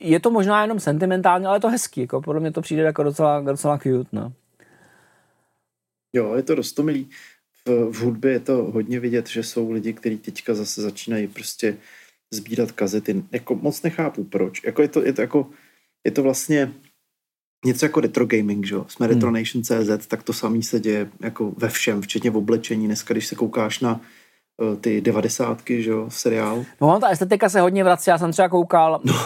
je to možná jenom sentimentální, ale je to hezký. Jako podle mě to přijde jako docela, docela cute. No. Jo, je to rostomilý. V, v hudbě je to hodně vidět, že jsou lidi, kteří teďka zase začínají prostě sbírat kazety. Jako moc nechápu proč. Jako je to, je to jako je to vlastně něco jako retro gaming, že jo? Jsme hmm. retronation.cz, tak to samý se děje jako ve všem, včetně v oblečení. Dneska, když se koukáš na uh, ty devadesátky, že jo, seriál. No, ta estetika se hodně vrací, já jsem třeba koukal, no. uh,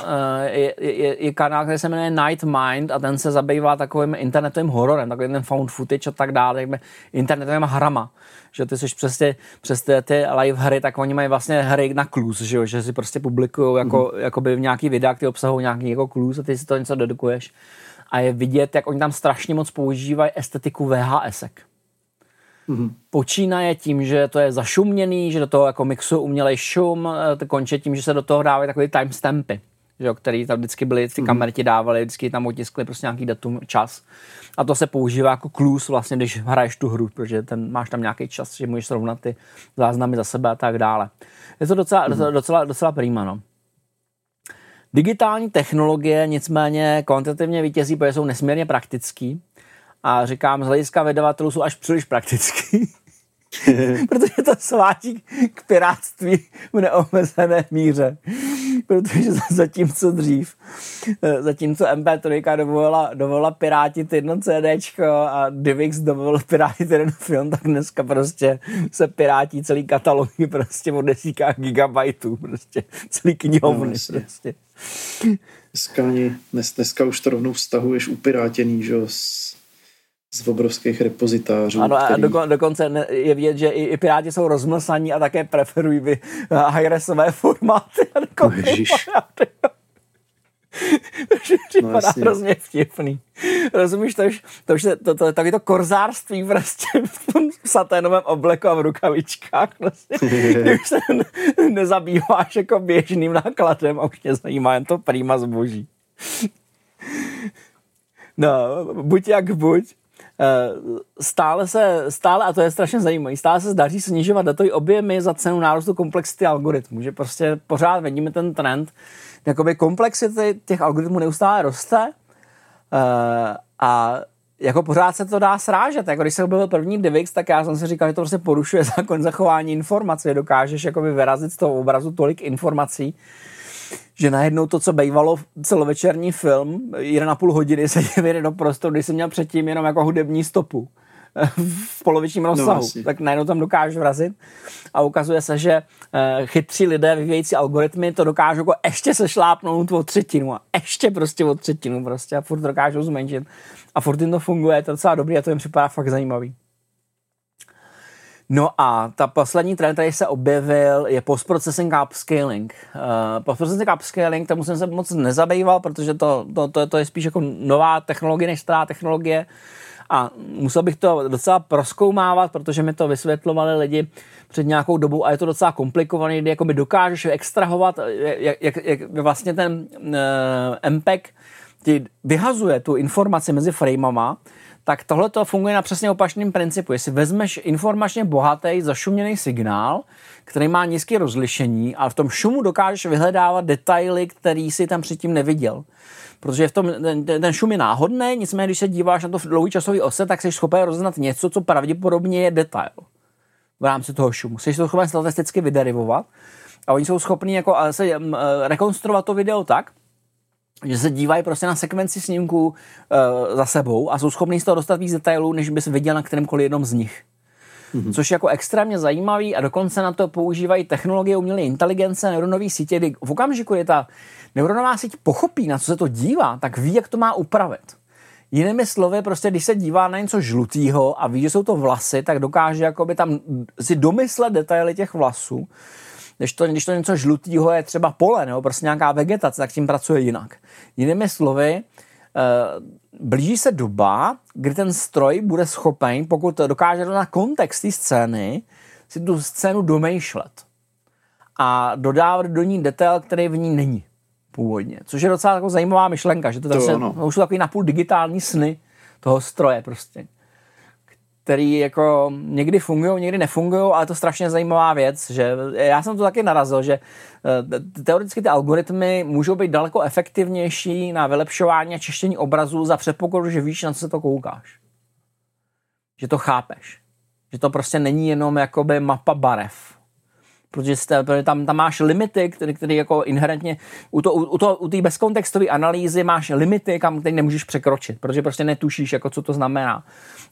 je, je, je, kanál, který se jmenuje Night Mind a ten se zabývá takovým internetovým hororem, takovým ten found footage a tak dále, internetovým hrama že ty jsi přes přes ty, ty live hry, tak oni mají vlastně hry na klus, že, jo? že si prostě publikují jako, mm-hmm. jakoby v nějaký videa, ty obsahují nějaký jako klus a ty si to něco dedukuješ a je vidět, jak oni tam strašně moc používají estetiku VHSek. Mm-hmm. Počínaje tím, že to je zašuměný, že do toho jako mixují umělej šum, eh, to končí tím, že se do toho dávají takové timestampy, že jo, který tam vždycky byly, ty mm-hmm. kamery ti dávaly, vždycky tam otiskli prostě nějaký datum, čas. A to se používá jako klus vlastně, když hraješ tu hru, protože ten, máš tam nějaký čas, že můžeš srovnat ty záznamy za sebe a tak dále. Je to docela, mm-hmm. docela, docela prýma, no. Digitální technologie nicméně kvantitativně vítězí, protože jsou nesmírně praktický. A říkám, z hlediska vydavatelů jsou až příliš praktický. protože to svádí k piráctví v neomezené míře. Protože zatímco dřív, eh, zatímco MP3 dovolila, dovolila pirátit jedno CD a DivX dovolil pirátit jeden film, tak dneska prostě se pirátí celý katalogy prostě o desítkách gigabajtů, prostě celý knihovny. No, prostě. Dneska, ani, dnes, dneska už to rovnou vztahuješ upirátěný, že z, z obrovských repozitářů. Ano, který... a dokon, dokonce je vidět, že i, i Piráti jsou rozmlsaní a také preferují high-resové formáty. No, ježiš. připadá no, hrozně vtipný. Rozumíš, to už, to už to, to, to, taky to korzárství prostě v tom saténovém obleku a v rukavičkách. Prostě, už se nezabýváš jako běžným nákladem a už tě zajímá jen to prýma zboží. No, buď jak buď, stále se, stále, a to je strašně zajímavé, stále se zdaří snižovat datový objemy za cenu nárůstu komplexity algoritmů, že prostě pořád vidíme ten trend, jakoby komplexity těch algoritmů neustále roste uh, a jako pořád se to dá srážet. Jako když se objevil první DivX, tak já jsem si říkal, že to prostě porušuje zákon zachování informací. Dokážeš jakoby vyrazit z toho obrazu tolik informací, že najednou to, co bývalo celovečerní film, 1,5 hodiny se děje do prostoru, když jsem měl předtím jenom jako hudební stopu v polovičním rozsahu, no, tak najednou tam dokážu vrazit. A ukazuje se, že uh, chytří lidé vyvíjející algoritmy to dokážou jako ještě se šlápnout o třetinu a ještě prostě o třetinu prostě a furt dokážou zmenšit. A furt jim to funguje, je to docela dobrý a to jim připadá fakt zajímavý. No a ta poslední trend, který se objevil, je post-processing upscaling. Uh, post-processing upscaling, tomu jsem se moc nezabýval, protože to, to, to, to je spíš jako nová technologie než stará technologie. A musel bych to docela proskoumávat, protože mi to vysvětlovali lidi před nějakou dobou a je to docela komplikované, kdy jakoby dokážeš extrahovat, jak, jak, jak vlastně ten uh, MPEG ti vyhazuje tu informaci mezi framama, tak tohle to funguje na přesně opačném principu. Jestli vezmeš informačně bohatý, zašuměný signál, který má nízké rozlišení a v tom šumu dokážeš vyhledávat detaily, který si tam předtím neviděl protože v tom, ten, ten šum je náhodný, nicméně když se díváš na to v dlouhý časový ose, tak jsi schopen rozeznat něco, co pravděpodobně je detail v rámci toho šumu. Jsi to schopen statisticky vyderivovat a oni jsou schopni jako se, um, rekonstruovat to video tak, že se dívají prostě na sekvenci snímků uh, za sebou a jsou schopni z toho dostat víc detailů, než bys viděl na kterémkoliv jednom z nich. Mm-hmm. Což je jako extrémně zajímavý a dokonce na to používají technologie umělé inteligence, neuronové sítě, kdy v okamžiku je ta neuronová síť pochopí, na co se to dívá, tak ví, jak to má upravit. Jinými slovy, prostě když se dívá na něco žlutého a ví, že jsou to vlasy, tak dokáže jakoby tam si domyslet detaily těch vlasů. Když to, když to něco žlutého je třeba pole nebo prostě nějaká vegetace, tak tím pracuje jinak. Jinými slovy, eh, blíží se doba, kdy ten stroj bude schopen, pokud dokáže na kontext té scény, si tu scénu domýšlet a dodávat do ní detail, který v ní není původně. Což je docela jako zajímavá myšlenka, že to, to no. už jsou takový napůl digitální sny toho stroje prostě který jako někdy fungují, někdy nefungují, ale je to strašně zajímavá věc, že já jsem to taky narazil, že eh, teoreticky ty algoritmy můžou být daleko efektivnější na vylepšování a čištění obrazů za předpokladu, že víš, na co se to koukáš. Že to chápeš. Že to prostě není jenom jakoby mapa barev protože tam, tam máš limity, které, které jako inherentně, u, to, u, to, u bezkontextové analýzy máš limity, kam který nemůžeš překročit, protože prostě netušíš, jako co to znamená.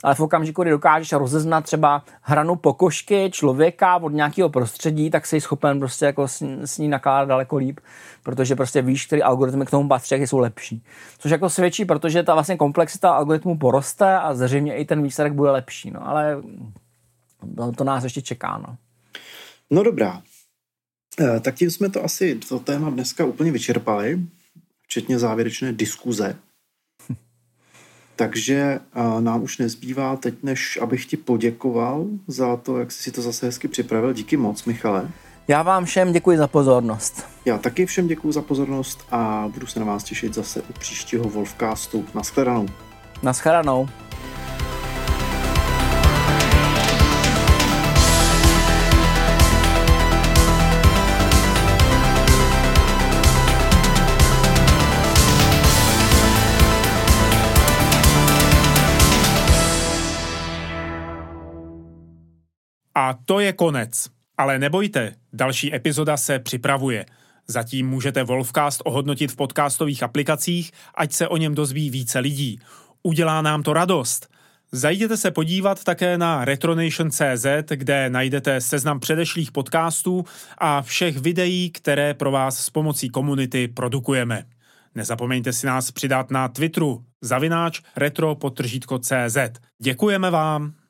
Ale v okamžiku, kdy dokážeš rozeznat třeba hranu pokožky člověka od nějakého prostředí, tak jsi schopen prostě jako s, s ní nakládat daleko líp, protože prostě víš, který algoritmy k tomu patří, jak jsou lepší. Což jako svědčí, protože ta vlastně komplexita algoritmu poroste a zřejmě i ten výsledek bude lepší. No, ale to, to nás ještě čeká. No. No dobrá. Eh, tak tím jsme to asi to téma dneska úplně vyčerpali, včetně závěrečné diskuze. Takže nám už nezbývá teď, než abych ti poděkoval za to, jak jsi si to zase hezky připravil. Díky moc, Michale. Já vám všem děkuji za pozornost. Já taky všem děkuji za pozornost a budu se na vás těšit zase u příštího Wolfcastu. Naschledanou. Naschledanou. A to je konec. Ale nebojte, další epizoda se připravuje. Zatím můžete Wolfcast ohodnotit v podcastových aplikacích, ať se o něm dozví více lidí. Udělá nám to radost. Zajděte se podívat také na retronation.cz, kde najdete seznam předešlých podcastů a všech videí, které pro vás s pomocí komunity produkujeme. Nezapomeňte si nás přidat na Twitteru zavináč retro.cz. Děkujeme vám!